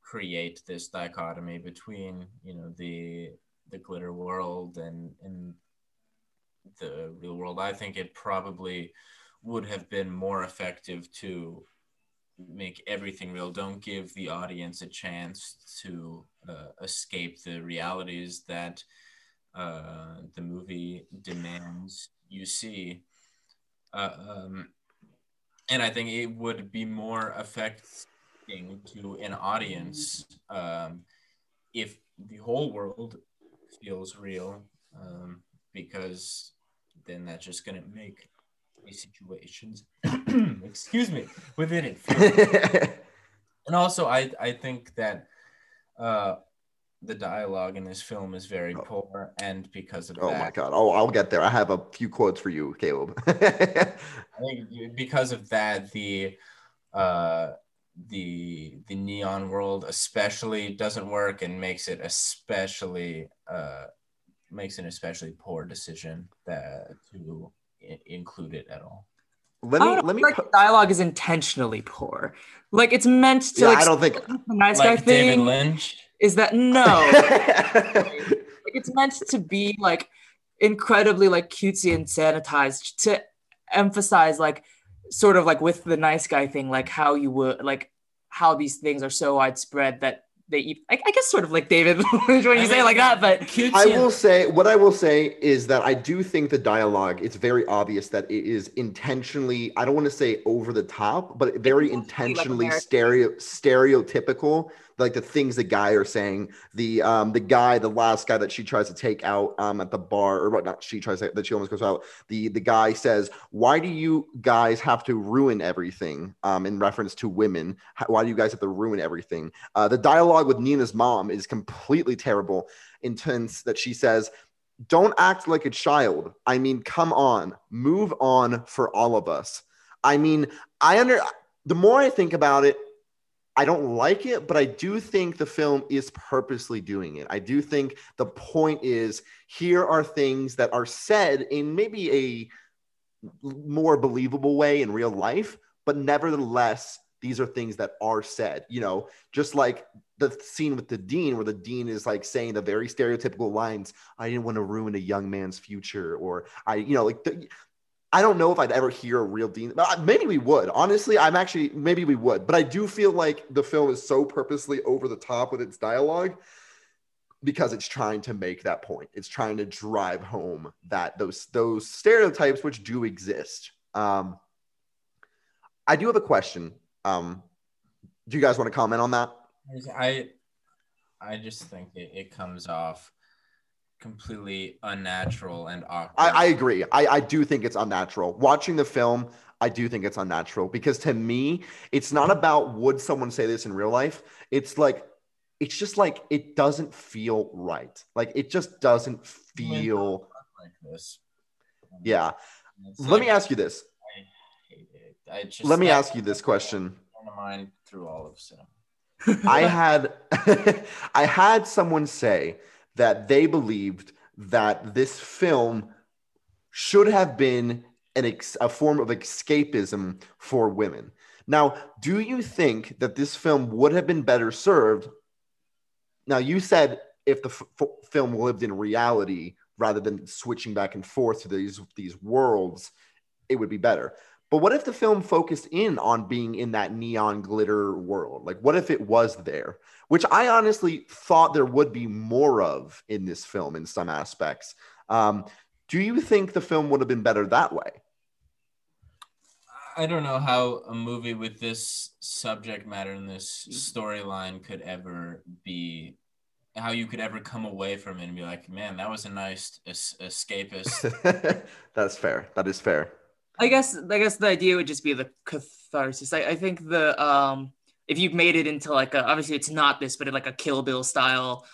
create this dichotomy between you know the the glitter world and and the real world. I think it probably would have been more effective to make everything real. Don't give the audience a chance to uh, escape the realities that uh, the movie demands you see. Uh, um, and I think it would be more affecting to an audience um, if the whole world feels real, um, because then that's just going to make situations, excuse me, within it feel and also I I think that uh the dialogue in this film is very Oh. poor and because of oh that my god. Oh, I'll get there. I have a few quotes for you, Caleb. I think because of that the uh the the neon world especially doesn't work and makes it especially uh makes an especially poor decision that to i- include it at all let I me don't let me. like pu- the dialogue is intentionally poor. Like it's meant to Yeah, like I don't think. the nice guy David thing Lynch is that no. like it's meant to be like incredibly like cutesy and sanitized to emphasize like sort of like with the nice guy thing like how you would like how these things are so widespread that they eat I, I guess sort of like David when you say like that but cutesy I will say what I will say is that I do think the dialogue it's very obvious that it is intentionally I don't want to say over the top but very mostly, like, intentionally stereo stereotypical like the things the guy are saying the um the guy the last guy that she tries to take out um at the bar or what not she tries to that she almost goes out the the guy says why do you guys have to ruin everything um in reference to women why do you guys have to ruin everything uh, the dialogue with Nina's mom is completely terrible intense that she says, Don't act like a child. I mean, come on, move on for all of us. I mean, I under the more I think about it, I don't like it, but I do think the film is purposely doing it. I do think the point is here are things that are said in maybe a more believable way in real life, but nevertheless, these are things that are said, you know, just like the scene with the dean where the dean is like saying the very stereotypical lines i didn't want to ruin a young man's future or i you know like the, i don't know if i'd ever hear a real dean but maybe we would. Honestly i'm actually maybe we would but i do feel like the film is so purposely over the top with its dialogue because it's trying to make that point. It's trying to drive home that those those stereotypes which do exist. Um i do have a question. Um do you guys want to comment on that? I I just think it, it comes off completely unnatural and awkward. I, I agree. I, I do think it's unnatural. Watching the film, I do think it's unnatural because to me, it's not about would someone say this in real life. It's like, it's just like it doesn't feel right. Like it just doesn't feel. like this. Um, yeah. It's Let me ask you this. I hate it. I just, Let me I- ask you this question. Mind through all of cinema. I had I had someone say that they believed that this film should have been an ex- a form of escapism for women. Now, do you think that this film would have been better served? Now, you said if the f- film lived in reality rather than switching back and forth to these these worlds, it would be better. But what if the film focused in on being in that neon glitter world? Like, what if it was there? Which I honestly thought there would be more of in this film in some aspects. Um, do you think the film would have been better that way? I don't know how a movie with this subject matter and this storyline could ever be how you could ever come away from it and be like, man, that was a nice es- escapist. That's fair. That is fair. I guess I guess the idea would just be the catharsis. I, I think the um if you've made it into like a obviously it's not this, but like a Kill Bill style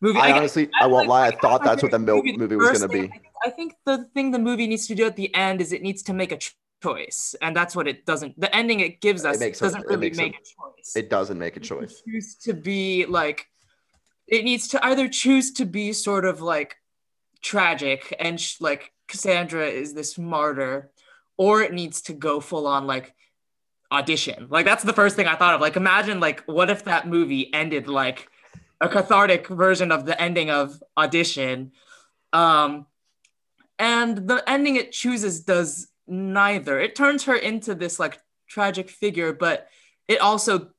movie. I, I, honestly, I, won't lie. I thought that's what the movie, movie was going to be. I think, I think the thing the movie needs to do at the end is it needs to make a ch- choice, and that's what it doesn't. The ending it gives It us makes doesn't it really makes make a choice. It doesn't make a choice. It choose to be like it needs to either choose to be sort of like tragic and sh- like Cassandra is this martyr or it needs to go full on like audition like that's the first thing I thought of like imagine like what if that movie ended like a cathartic version of the ending of audition um and the ending it chooses does neither it turns her into this like tragic figure but it also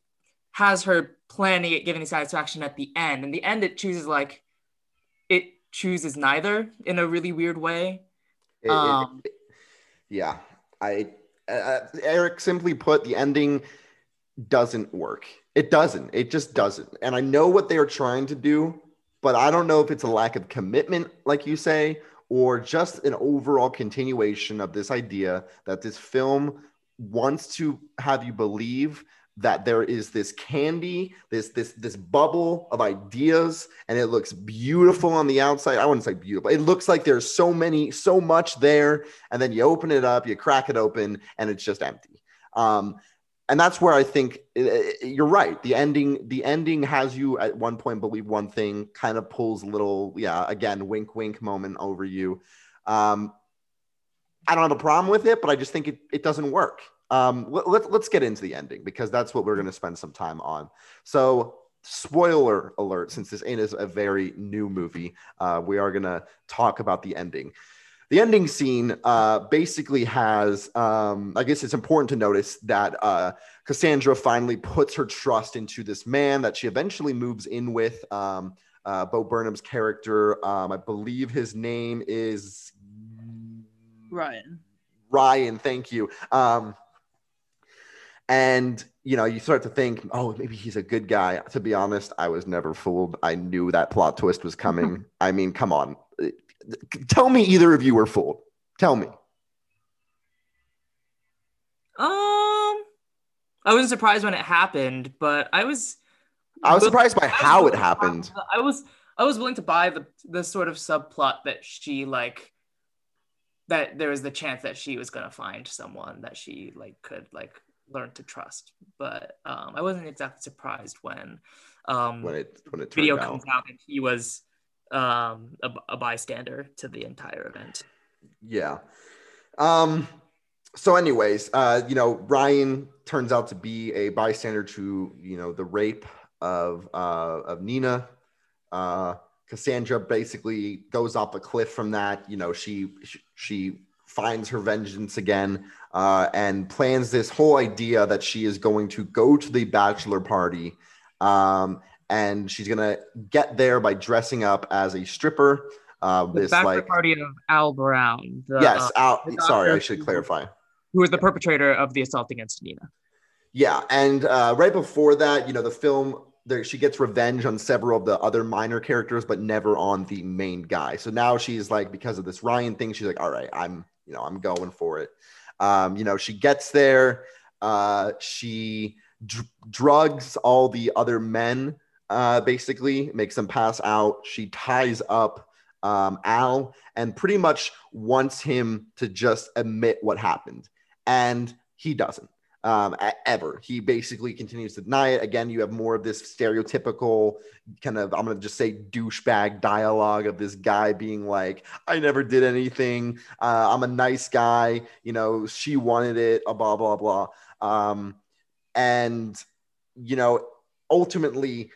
has her planning it giving satisfaction at the end. And the end, it chooses like it chooses neither in a really weird way. It- Um, it- yeah, I uh, Eric simply put, the ending doesn't work. It doesn't. It just doesn't. And I know what they are trying to do, but I don't know if it's a lack of commitment, like you say, or just an overall continuation of this idea that this film wants to have you believe that there is this candy, this this this bubble of ideas, and it looks beautiful on the outside. I wouldn't say beautiful. It looks like there's so many, so much there, and then you open it up, you crack it open, and it's just empty. Um, and that's where I think uh, you're right. The ending, the ending has you at one point believe one thing, kind of pulls a little, yeah, again, wink, wink moment over you. Um, I don't have a problem with it, but I just think it, it doesn't work. Um, let, let, let's get into the ending because that's what we're going to spend some time on. So, spoiler alert, since this ain't is a very new movie, uh, we are going to talk about the ending. The ending scene uh, basically has, um, I guess it's important to notice that uh, Cassandra finally puts her trust into this man that she eventually moves in with. Um, uh, Bo Burnham's character, um, I believe his name is Ryan. Ryan, thank you. Um, and you know, you start to think, oh, maybe he's a good guy. To be honest, I was never fooled. I knew that plot twist was coming. I mean, come on. Tell me either of you were fooled. Tell me. Um, I wasn't surprised when it happened, but I was. I was surprised by how it to happened. I was I was willing to buy the the sort of subplot that she like that there was the chance that she was gonna find someone that she like could like learn to trust. But um, I wasn't exactly surprised when um When it when it video out. comes out that he was um a, a bystander to the entire event. Yeah. Um, so anyways, uh, you know, Ryan turns out to be a bystander to, you know, the rape of uh of Nina. Uh Cassandra basically goes off a cliff from that. You know, she she finds her vengeance again uh, and plans this whole idea that she is going to go to the bachelor party um, and she's gonna get there by dressing up as a stripper. Uh, The this bachelor like party of Al Brown, the, yes, uh, Al, sorry, I should who- clarify. who was the perpetrator of the assault against Nina. Yeah, and uh, right before that, you know, the film there she gets revenge on several of the other minor characters, but never on the main guy. So now she's like, because of this Ryan thing, she's like, all right, I'm, you know, I'm going for it. Um, you know, she gets there, uh, she dr- drugs all the other men, uh, basically makes them pass out. She ties up um, Al and pretty much wants him to just admit what happened, and he doesn't um, ever. He basically continues to deny it. Again, you have more of this stereotypical kind of, I'm going to just say douchebag dialogue of this guy being like, I never did anything. Uh, I'm a nice guy. You know, she wanted it, uh, blah, blah, blah. Um, and you know, ultimately,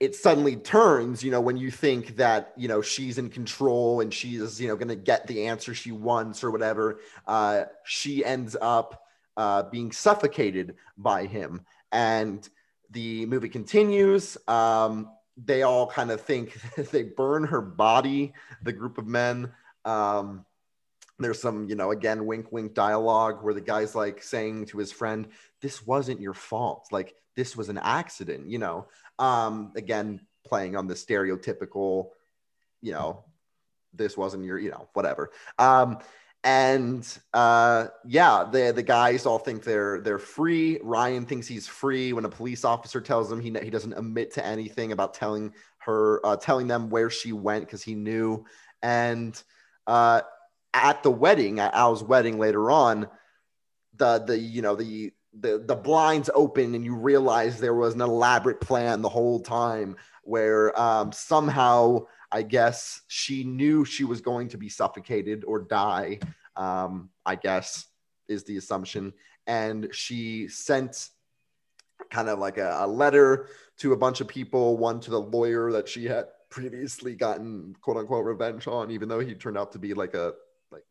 it suddenly turns. You know, when you think that you know she's in control and she's you know going to get the answer she wants or whatever, uh, she ends up uh, being suffocated by him, and the movie continues. Um, they all kind of think they burn her body, the group of men. Um, there's some, you know, again, wink, wink dialogue where the guy's like saying to his friend, This wasn't your fault. Like, this was an accident, you know. Um, again, playing on the stereotypical, you know, this wasn't your, you know, whatever. Um, and uh, yeah, the the guys all think they're they're free. Ryan thinks he's free when a police officer tells him he he doesn't admit to anything about telling her uh, telling them where she went because he knew. And uh, at the wedding, at Al's wedding later on, the the you know the the the blinds open and you realize there was an elaborate plan the whole time where um, somehow I guess she knew she was going to be suffocated or die. Um, I guess is the assumption, and she sent kind of like a, a letter to a bunch of people, one to the lawyer that she had previously gotten quote unquote revenge on, even though he turned out to be like a like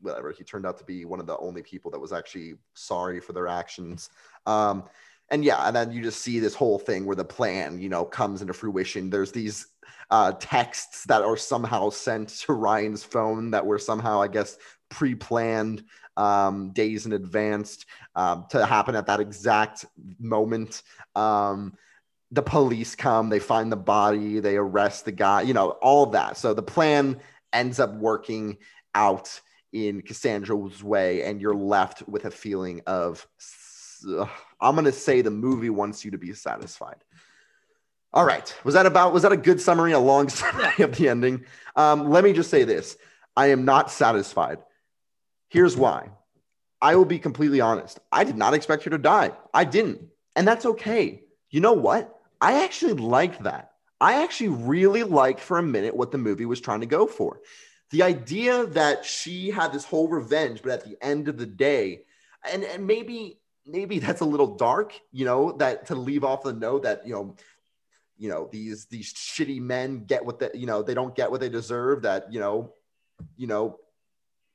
whatever. He turned out to be one of the only people that was actually sorry for their actions. Um, and yeah, and then you just see this whole thing where the plan, you know, comes into fruition. There's these uh, texts that are somehow sent to Ryan's phone that were somehow, I guess, pre-planned um, days in advance um, to happen at that exact moment. Um, the police come, they find the body, they arrest the guy, you know, all that. So the plan ends up working out in Cassandra's way, and you're left with a feeling of I'm going to say the movie wants you to be satisfied. All right. Was that about, was that a good summary, a long summary of the ending? Um, let me just say this I am not satisfied. Here's why. I will be completely honest. I did not expect her to die. I didn't. And that's okay. You know what? I actually liked that. I actually really liked for a minute what the movie was trying to go for. The idea that she had this whole revenge, but at the end of the day, and, and maybe maybe that's a little dark, you know, that to leave off the note that, you know, you know, these these shitty men get what they, you know, they don't get what they deserve, that, you know, you know,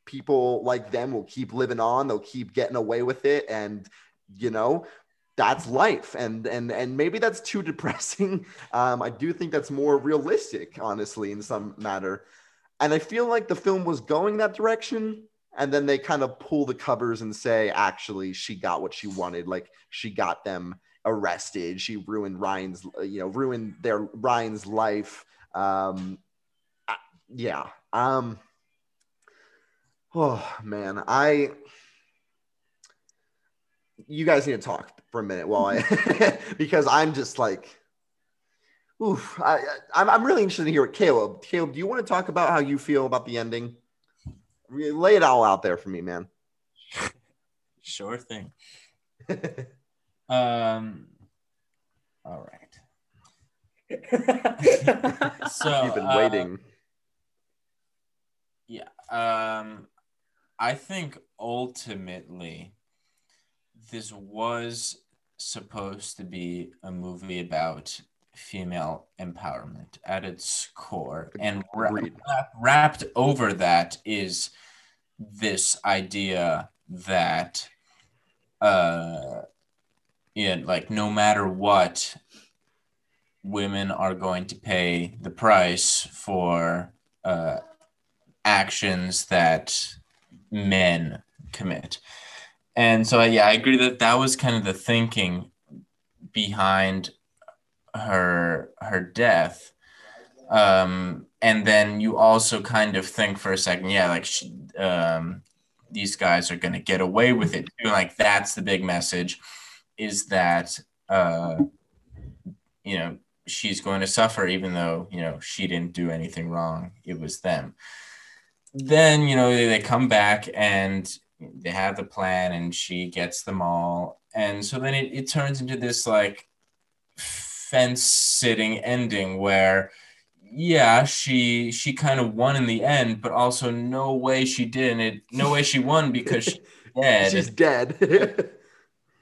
people like them will keep living on, they'll keep getting away with it. And, you know, that's life. And and and maybe that's too depressing. Um, i do think that's more realistic honestly in some matter. And i feel like the film was going that direction and then they kind of pull the covers and say actually she got what she wanted. Like she got them arrested she ruined ryan's you know ruined their ryan's life um yeah um oh man i you guys need to talk for a minute while i because i'm just like oof I, I'm, I'm really interested to hear what caleb caleb do you want to talk about how you feel about the ending lay it all out there for me, man. Sure thing. um, all right. so you've been waiting. Uh, yeah. Um, I think ultimately this was supposed to be a movie about female empowerment at its core. And wrapped over that is this idea that, uh, yeah, like no matter what, women are going to pay the price for uh, actions that men commit. And so, yeah, I agree that that was kind of the thinking behind her her death um and then you also kind of think for a second yeah like she, um these guys are going to get away with it too like that's the big message is that uh you know she's going to suffer even though you know she didn't do anything wrong. It was them. Then you know they, they come back and they have the plan and she gets them all. And so then it, it turns into this like fence sitting ending where yeah she she kind of won in the end but also no way she didn't. It no way she won because she's dead. She's dead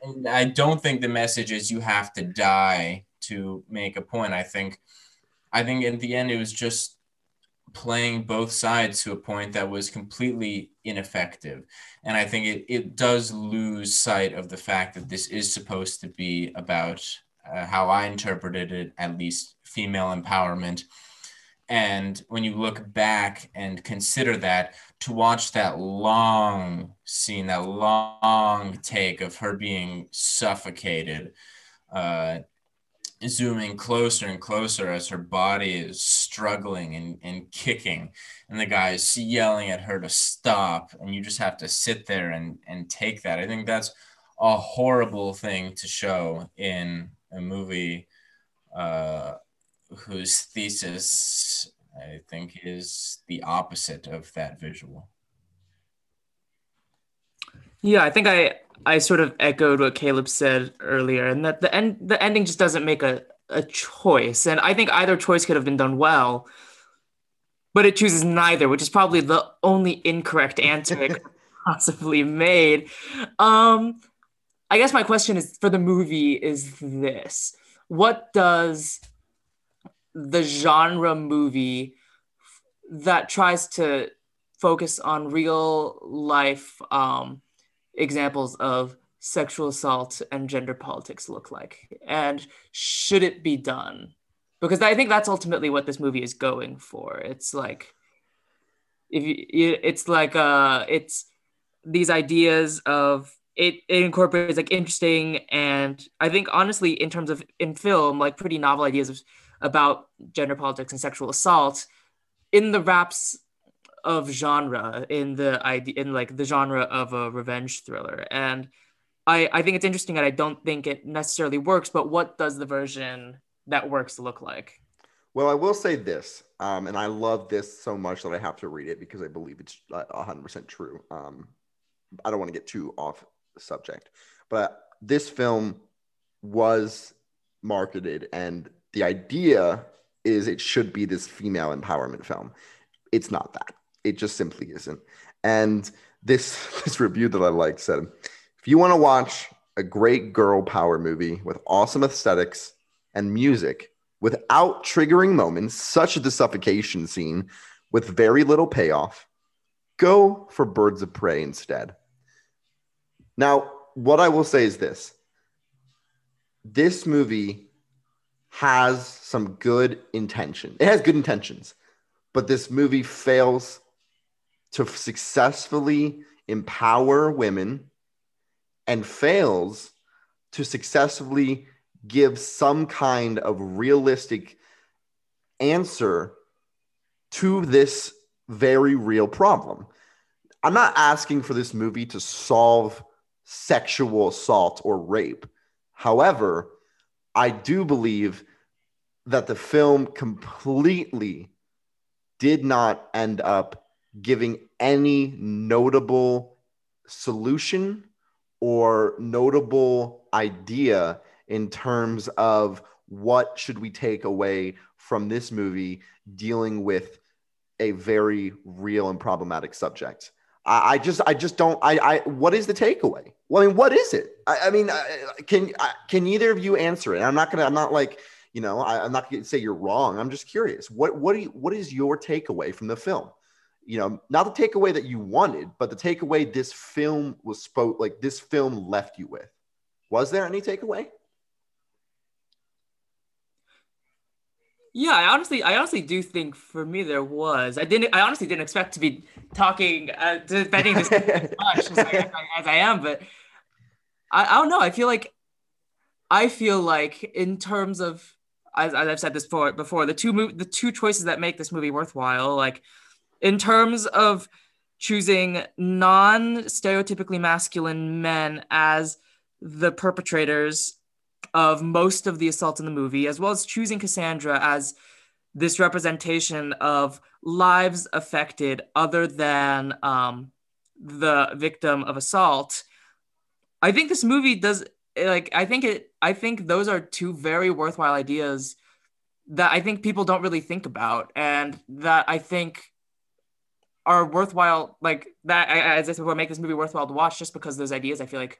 and I don't think the message is you have to die to make a point. I think, I think in the end it was just playing both sides to a point that was completely ineffective. And I think it, it does lose sight of the fact that this is supposed to be about uh, how I interpreted it, at least female empowerment. And when you look back and consider that, to watch that long scene, that long take of her being suffocated, uh, zooming closer and closer as her body is struggling and, and kicking, and the guy is yelling at her to stop, and you just have to sit there and, and take that. I think that's a horrible thing to show in a movie uh, whose thesis I think is the opposite of that visual. Yeah, I think I I sort of echoed what Caleb said earlier, and that the end the ending just doesn't make a, a choice. And I think either choice could have been done well, but it chooses neither, which is probably the only incorrect answer it could possibly made. Um, I guess my question is for the movie is this: What does the genre movie that tries to focus on real life um, examples of sexual assault and gender politics look like? And should it be done? Because I think that's ultimately what this movie is going for. It's like, if you, it's like, uh, it's these ideas of it, it incorporates like interesting and I think honestly, in terms of in film, like pretty novel ideas of about gender politics and sexual assault in the wraps of genre in the idea in like the genre of a revenge thriller. And i i think it's interesting and i don't think it necessarily works but what does the version that works look like? Well i will say this um, and i love this so much that i have to read it because i believe it's 100% true. Um, i don't want to get too off subject but this film was marketed and the idea is it should be this female empowerment film. It's not that. It just simply isn't. And this this review that I like said, if you want to watch a great girl power movie with awesome aesthetics and music without triggering moments such as the suffocation scene with very little payoff, go for Birds of Prey instead. Now, what I will say is this. This movie has some good intention. It has good intentions, but this movie fails to successfully empower women and fails to successfully give some kind of realistic answer to this very real problem. I'm not asking for this movie to solve sexual assault or rape. However, I do believe that the film completely did not end up giving any notable solution or notable idea in terms of what should we take away from this movie dealing with a very real and problematic subject. I, just, I just don't. I, I, what is the takeaway? Well, I mean, what is it? I, I mean, can, can either of you answer it? I'm not gonna. I'm not like, you know, I, am not gonna say you're wrong. I'm just curious. What, what do you, what is your takeaway from the film? You know, not the takeaway that you wanted, but the takeaway this film was spoke like this film left you with. Was there any takeaway? Yeah, I honestly, I honestly do think for me there was. I didn't. I honestly didn't expect to be talking, uh, defending this as much as I, as I am, but I, I don't know. I feel like, I feel like in terms of, as, as I've said this before, before the two mov- the two choices that make this movie worthwhile, like in terms of choosing non-stereotypically masculine men as the perpetrators of most of the assaults in the movie, as well as choosing Cassandra as this representation of lives affected other than um, the victim of assault. I think this movie does like I think it I think those are two very worthwhile ideas that I think people don't really think about and that I think are worthwhile like that as I said would make this movie worthwhile to watch just because those ideas I feel like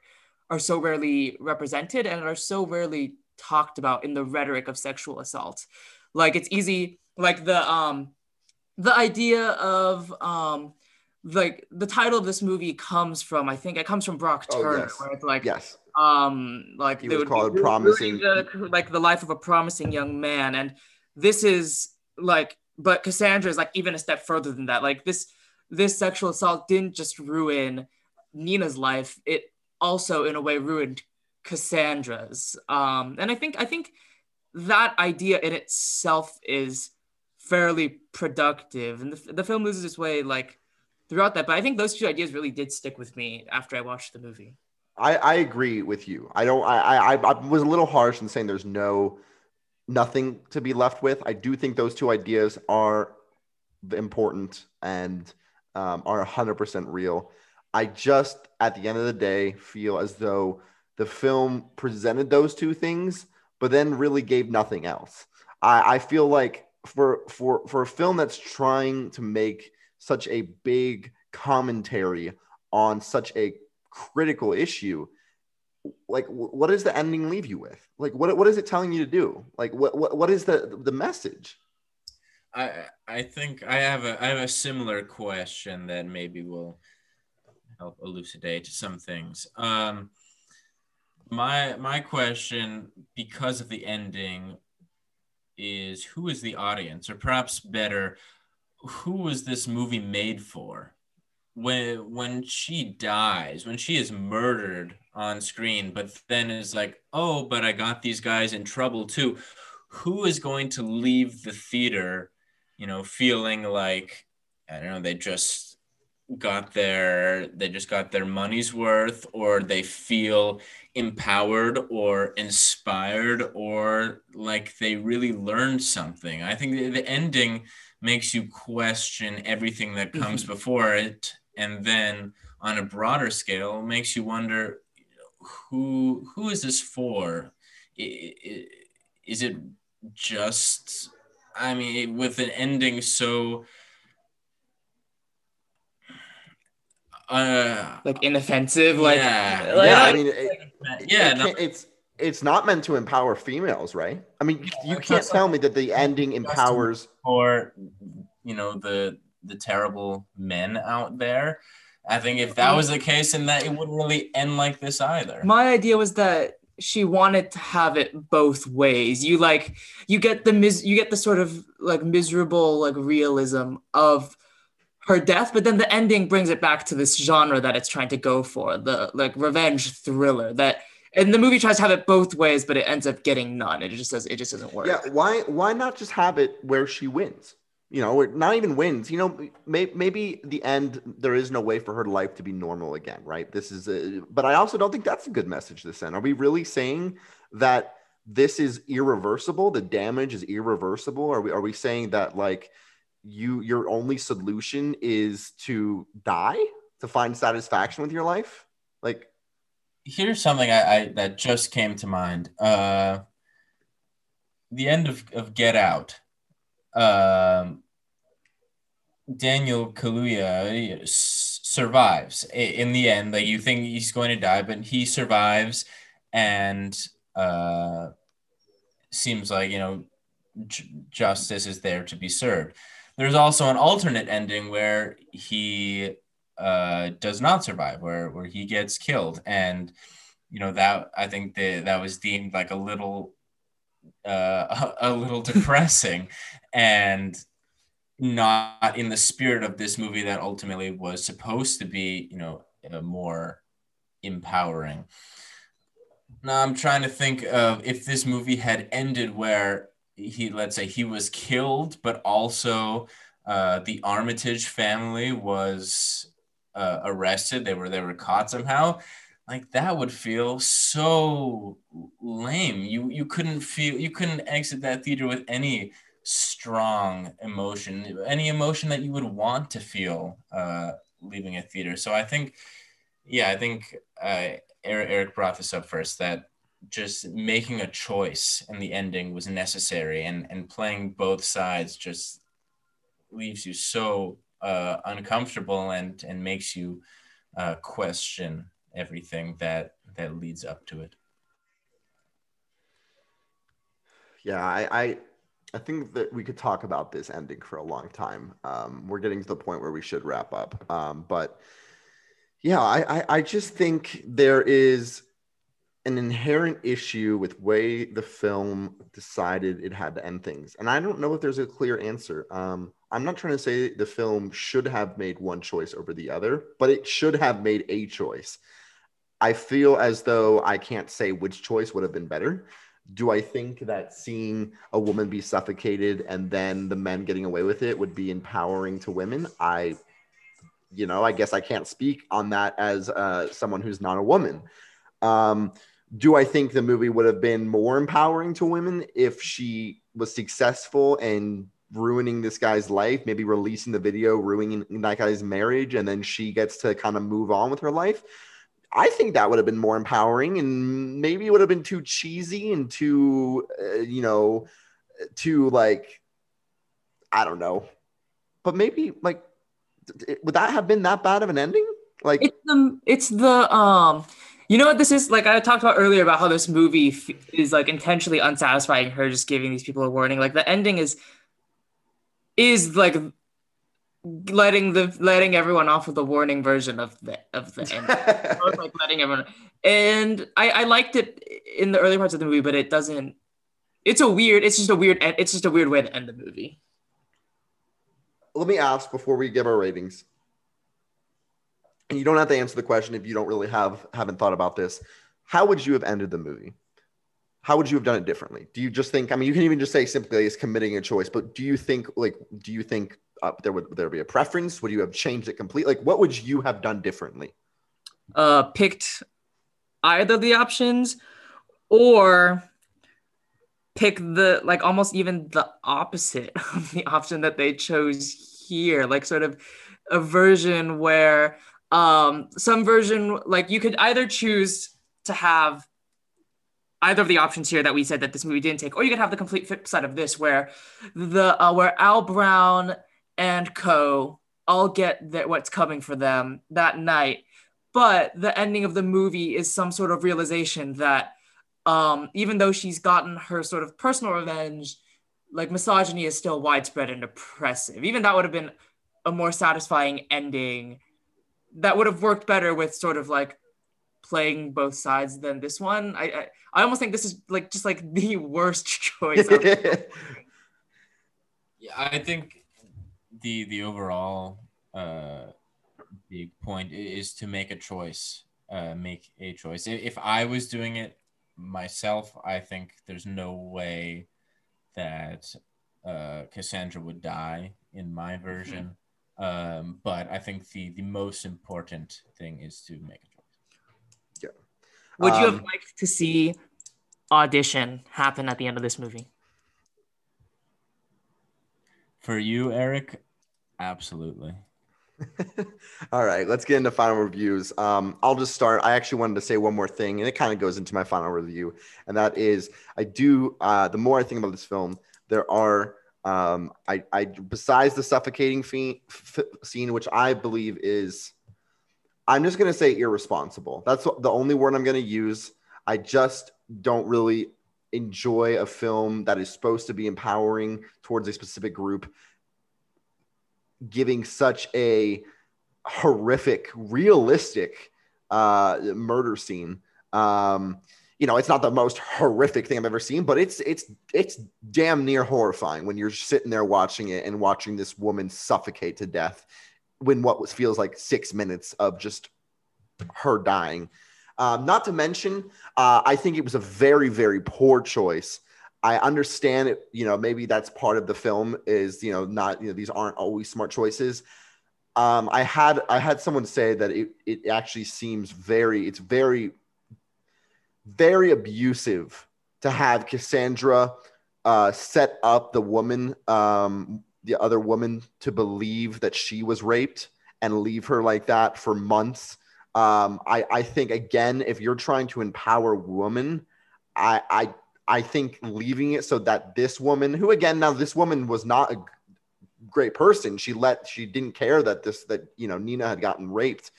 are so rarely represented and are so rarely talked about in the rhetoric of sexual assault. Like it's easy, like the um the idea of um like the title of this movie comes from I think it comes from Brock Oh, Turner, yes. where it's like Yes. um like He was called promising- the, like the life of a promising young man and this is like but cassandra is like even a step further than that like this this sexual assault didn't just ruin nina's life it also in a way ruined cassandra's um and i think i think that idea in itself is fairly productive and the, the film loses its way like throughout that but i think those two ideas really did stick with me after i watched the movie I, I agree with you. I don't. I, I I was a little harsh in saying there's no nothing to be left with. I do think those two ideas are important and um, are 100% real. I just, at the end of the day, feel as though the film presented those two things, but then really gave nothing else. I, I feel like for for for a film that's trying to make such a big commentary on such a critical issue like what does the ending leave you with? Like what, what is it telling you to do? Like what, what what is the the message? I I think I have a I have a similar question that maybe will help elucidate some things. Um, my my question, because of the ending, is who is the audience, or perhaps better, who was this movie made for? When when she dies, when she is murdered on screen, but then is like, oh, but I got these guys in trouble too. Who is going to leave the theater? you know, feeling like I don't know, they just got their they just got their money's worth or they feel empowered or inspired or like they really learned something. I think the, the ending makes you question everything that mm-hmm. comes before it and then on a broader scale makes you wonder who who is this for? Is it just I mean, with an ending so uh like inoffensive like Yeah. like, yeah i I- mean it, yeah, it no, it's it's not meant to empower females right i mean you, you can't not tell me that the ending empowers or you know the the terrible men out there. I think if that was the case, and that it wouldn't really end like this either. my idea was that she wanted to have it both ways you like you get the mis- you get the sort of like miserable like realism of her death but then the ending brings it back to this genre that it's trying to go for the like revenge thriller that and the movie tries to have it both ways but it ends up getting none. It just does it just doesn't work. Yeah why why not just have it where she wins? You know or not even wins you know may, maybe the end there is no way for her life to be normal again right? This is a, but i also don't think that's a good message to send. Are we really saying that this is irreversible? The damage is irreversible? Are we are we saying that like you your only solution is to die to find satisfaction with your life like Here's something I, I that just came to mind. Uh, the end of, of Get Out. Um, Daniel Kaluuya s- survives in the end. Like you think he's going to die, but he survives, and uh, seems like you know j- justice is there to be served. There's also an alternate ending where he uh, does not survive, where where he gets killed, and you know that I think that that was deemed like a little uh, a, a little depressing, and not in the spirit of this movie that ultimately was supposed to be, you know, more empowering. Now I'm trying to think of if this movie had ended where he, let's say, he was killed, but also uh, the Armitage family was uh, arrested. They were they were caught somehow. Like that would feel so lame. You you couldn't feel you couldn't exit that theater with any strong emotion, any emotion that you would want to feel uh, leaving a theater. So I think, yeah, I think uh, Eric, Eric brought this up first that just making a choice in the ending was necessary, and and playing both sides just leaves you so uh, uncomfortable and and makes you uh, question everything that that leads up to it. Yeah, I, I, I think that we could talk about this ending for a long time. Um, we're getting to the point where we should wrap up. Um, but yeah, I, I, I just think there is an inherent issue with way the film decided it had to end things, and I don't know if there's a clear answer. Um, I'm not trying to say the film should have made one choice over the other, but it should have made a choice. I feel as though I can't say which choice would have been better do I think that seeing a woman be suffocated and then the men getting away with it would be empowering to women? I, you know, I guess I can't speak on that as uh, someone who's not a woman. Um, do I think the movie would have been more empowering to women if she was successful and ruining this guy's life, maybe releasing the video, ruining that guy's marriage, and then she gets to kind of move on with her life? I think that would have been more empowering, and maybe it would have been too cheesy and too, uh, you know, too like, I don't know. But maybe like, would that have been that bad of an ending? Like, it's the it's the um, you know what this is like. I talked about earlier about how this movie f- is like intentionally unsatisfying. Her just giving these people a warning. Like the ending is is like letting the letting everyone off with a warning version of the of the end. like letting everyone and I, I liked it in the early parts of the movie, but it doesn't it's a weird it's just a weird it's just a weird way to end the movie. Let me ask before we give our ratings. And you don't have to answer the question if you don't really have haven't thought about this. How would you have ended the movie? How would you have done it differently? Do you just think? I mean, you can even just say simply as committing a choice, but do you think like do you think uh, there would, would there be a preference? Would you have changed it completely? Like, what would you have done differently? Uh, picked either the options, or pick the like almost even the opposite of the option that they chose here, like sort of a version where um some version like you could either choose to have either of the options here that we said that this movie didn't take, or you could have the complete flip side of this, where the uh, where Al Brown and co all get that what's coming for them that night but the ending of the movie is some sort of realization that um, even though she's gotten her sort of personal revenge like misogyny is still widespread and oppressive. Even that would have been a more satisfying ending that would have worked better with sort of like playing both sides than this one i i, I almost think this is like just like the worst choice yeah i think the the overall uh, big point is to make a choice. Uh, make a choice. If I was doing it myself, I think there's no way that uh, Cassandra would die in my version. Um, but I think the the most important thing is to make a choice. Yeah. Would you have um, liked to see audition happen at the end of this movie? For you, Eric, Absolutely. All right, let's get into final reviews. Um, I'll just start. I actually wanted to say one more thing, and it kind of goes into my final review, and that is I do. Uh, the more I think about this film, there are. Um, I, I besides the suffocating fee, f- scene, which I believe is, I'm just gonna say irresponsible. That's the only word I'm gonna use. I just don't really enjoy a film that is supposed to be empowering towards a specific group giving such a horrific, realistic uh, murder scene. Um, you know, it's not the most horrific thing I've ever seen, but it's it's it's damn near horrifying when you're sitting there watching it and watching this woman suffocate to death when what was, feels like six minutes of just her dying. Um, not to mention, uh, I think it was a very, very poor choice I understand it, you know, maybe that's part of the film is, you know, not, you know, these aren't always smart choices. Um, I had I had someone say that it, it actually seems very, it's very, very abusive to have Cassandra uh, set up the woman, um, the other woman, to believe that she was raped and leave her like that for months. Um, I, I think again, if you're trying to empower women, I, I I think leaving it so that this woman, who again, now this woman was not a great person. She let, she didn't care that this, that, you know, Nina had gotten raped.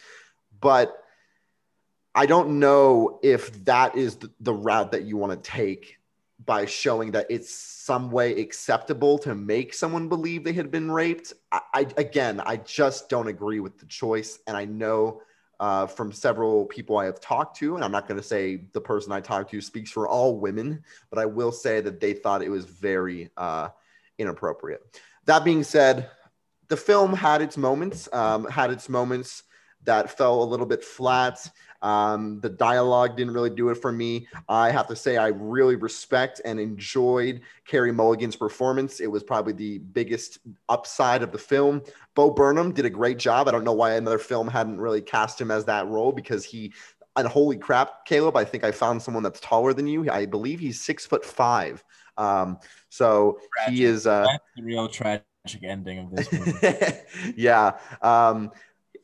But I don't know if that is the, route that you want to take by showing that it's some way acceptable to make someone believe they had been raped. I, I again, I just don't agree with the choice, and I know uh, from several people I have talked to, and I'm not going to say the person I talked to speaks for all women, but I will say that they thought it was very uh, inappropriate. That being said, the film had its moments, um, had its moments that fell a little bit flat. Um, the dialogue didn't really do it for me. I have to say, I really respect and enjoyed Carey Mulligan's performance. It was probably the biggest upside of the film. Bo Burnham did a great job. I don't know why another film hadn't really cast him as that role because he, and holy crap, Caleb, I think I found someone that's taller than you. I believe he's six foot five. Um, so tragic. he is uh, that's the real tragic ending of this movie. yeah. Um,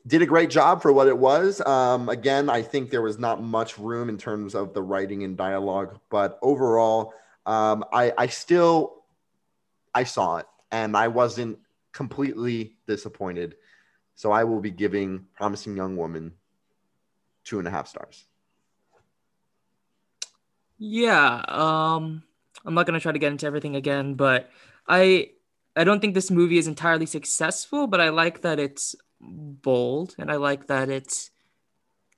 did a great job for what it was. Um, again, I think there was not much room in terms of the writing and dialogue, but overall, um, I, I still I saw it and I wasn't completely disappointed. So I will be giving Promising Young Woman two and a half stars. Yeah, um, I'm not gonna try to get into everything again, but I I don't think this movie is entirely successful, but I like that it's bold and I like that it's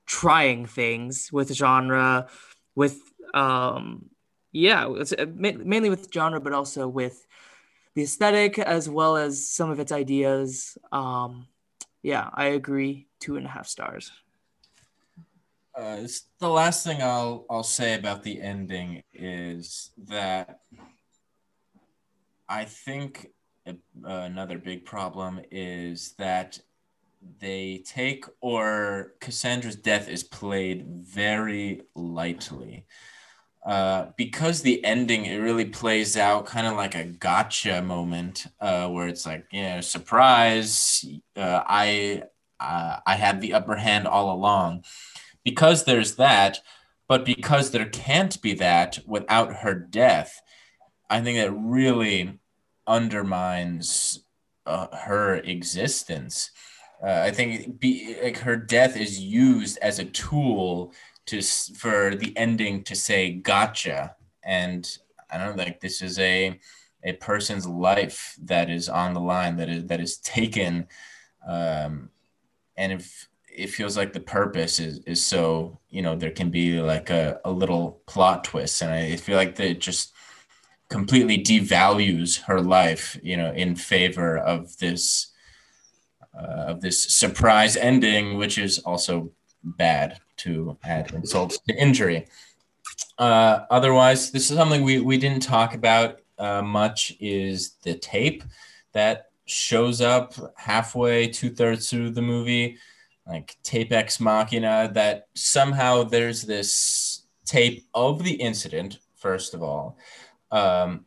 trying things with genre, with um, yeah, it's uh, mainly with genre, but also with the aesthetic as well as some of its ideas. Um, yeah, I agree. Two and a half stars. Uh, the last thing I'll I'll say about the ending is that I think uh, another big problem is that they take or Cassandra's death is played very lightly. Uh, because the ending it really plays out kind of like a gotcha moment uh, where it's like you know surprise uh, I uh, I had the upper hand all along because there's that but because there can't be that without her death I think that really undermines uh, her existence uh, I think be, like her death is used as a tool to for the ending to say gotcha, and I don't know, like this is a a person's life that is on the line that is that is taken, um, and if it feels like the purpose is is so you know there can be like a, a little plot twist, and I feel like that just completely devalues her life, you know, in favor of this uh, of this surprise ending, which is also bad to add insult to injury. Uh, otherwise, this is something we, we didn't talk about uh, much is the tape that shows up halfway, two thirds through the movie, like tape ex machina, that somehow there's this tape of the incident, first of all. Um,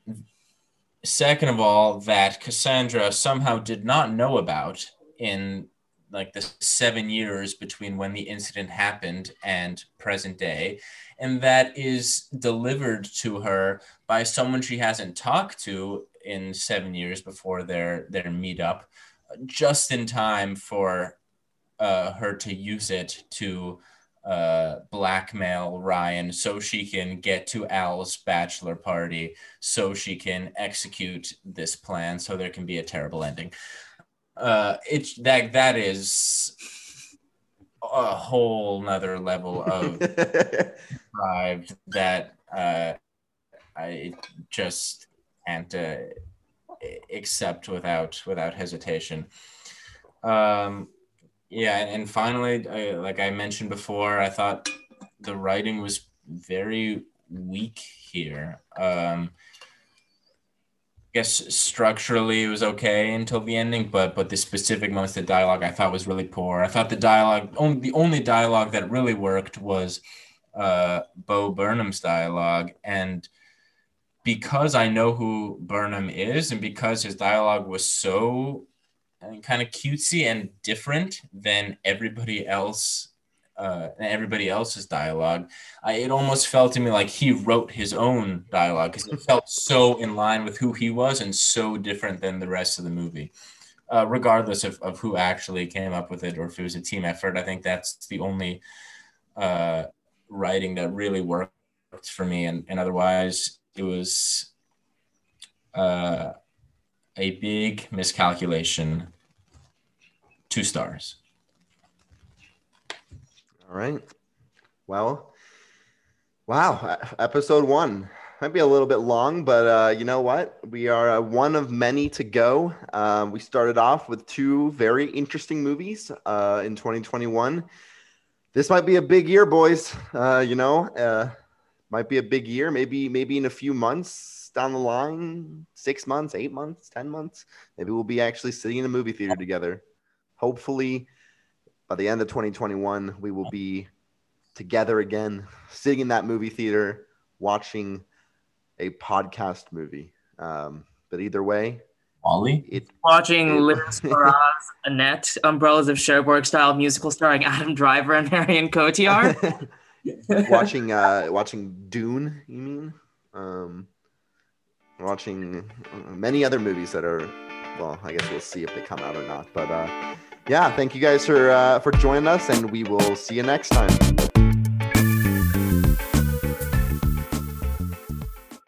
second of all, that Cassandra somehow did not know about in like the seven years between when the incident happened and present day and that is delivered to her by someone she hasn't talked to in seven years before their their meetup just in time for uh, her to use it to uh, blackmail Ryan so she can get to Al's bachelor party, so she can execute this plan, so there can be a terrible ending uh, it's that that is a whole nother level of deprived that uh, I just can't uh, accept without without hesitation. Um, yeah, and finally, I, like I mentioned before, I thought the writing was very weak here. Um, guess structurally it was okay until the ending, but but the specific moments of dialogue I thought was really poor. I thought the dialogue only the only dialogue that really worked was uh, Bo Burnham's dialogue, and because I know who Burnham is, and because his dialogue was so kind of cutesy and different than everybody else uh, everybody else's dialogue. I, it almost felt to me like he wrote his own dialogue because it felt so in line with who he was and so different than the rest of the movie. Uh, regardless of, of who actually came up with it or if it was a team effort, I think that's the only uh, writing that really worked for me, and, and otherwise it was uh, a big miscalculation. Two stars. All right. Well, wow. Episode one might be a little bit long, but uh, you know what? We are uh, one of many to go. Um, we started off with two very interesting movies uh, in 2021. This might be a big year, boys. Uh, you know, uh, might be a big year. Maybe, maybe in a few months down the line, six months, eight months, ten months, maybe we'll be actually sitting in a movie theater together. Hopefully, by the end of 2021, we will be together again, sitting in that movie theater, watching a podcast movie. Um, but either way, Ollie, it Watching it- Les Miserables, Annette, Umbrellas of Cherbourg style musical starring Adam Driver and Marion Cotillard. watching uh watching Dune, you mean? Um watching many other movies that are well, I guess we'll see if they come out or not. But uh yeah, thank you guys for uh for joining us and we will see you next time.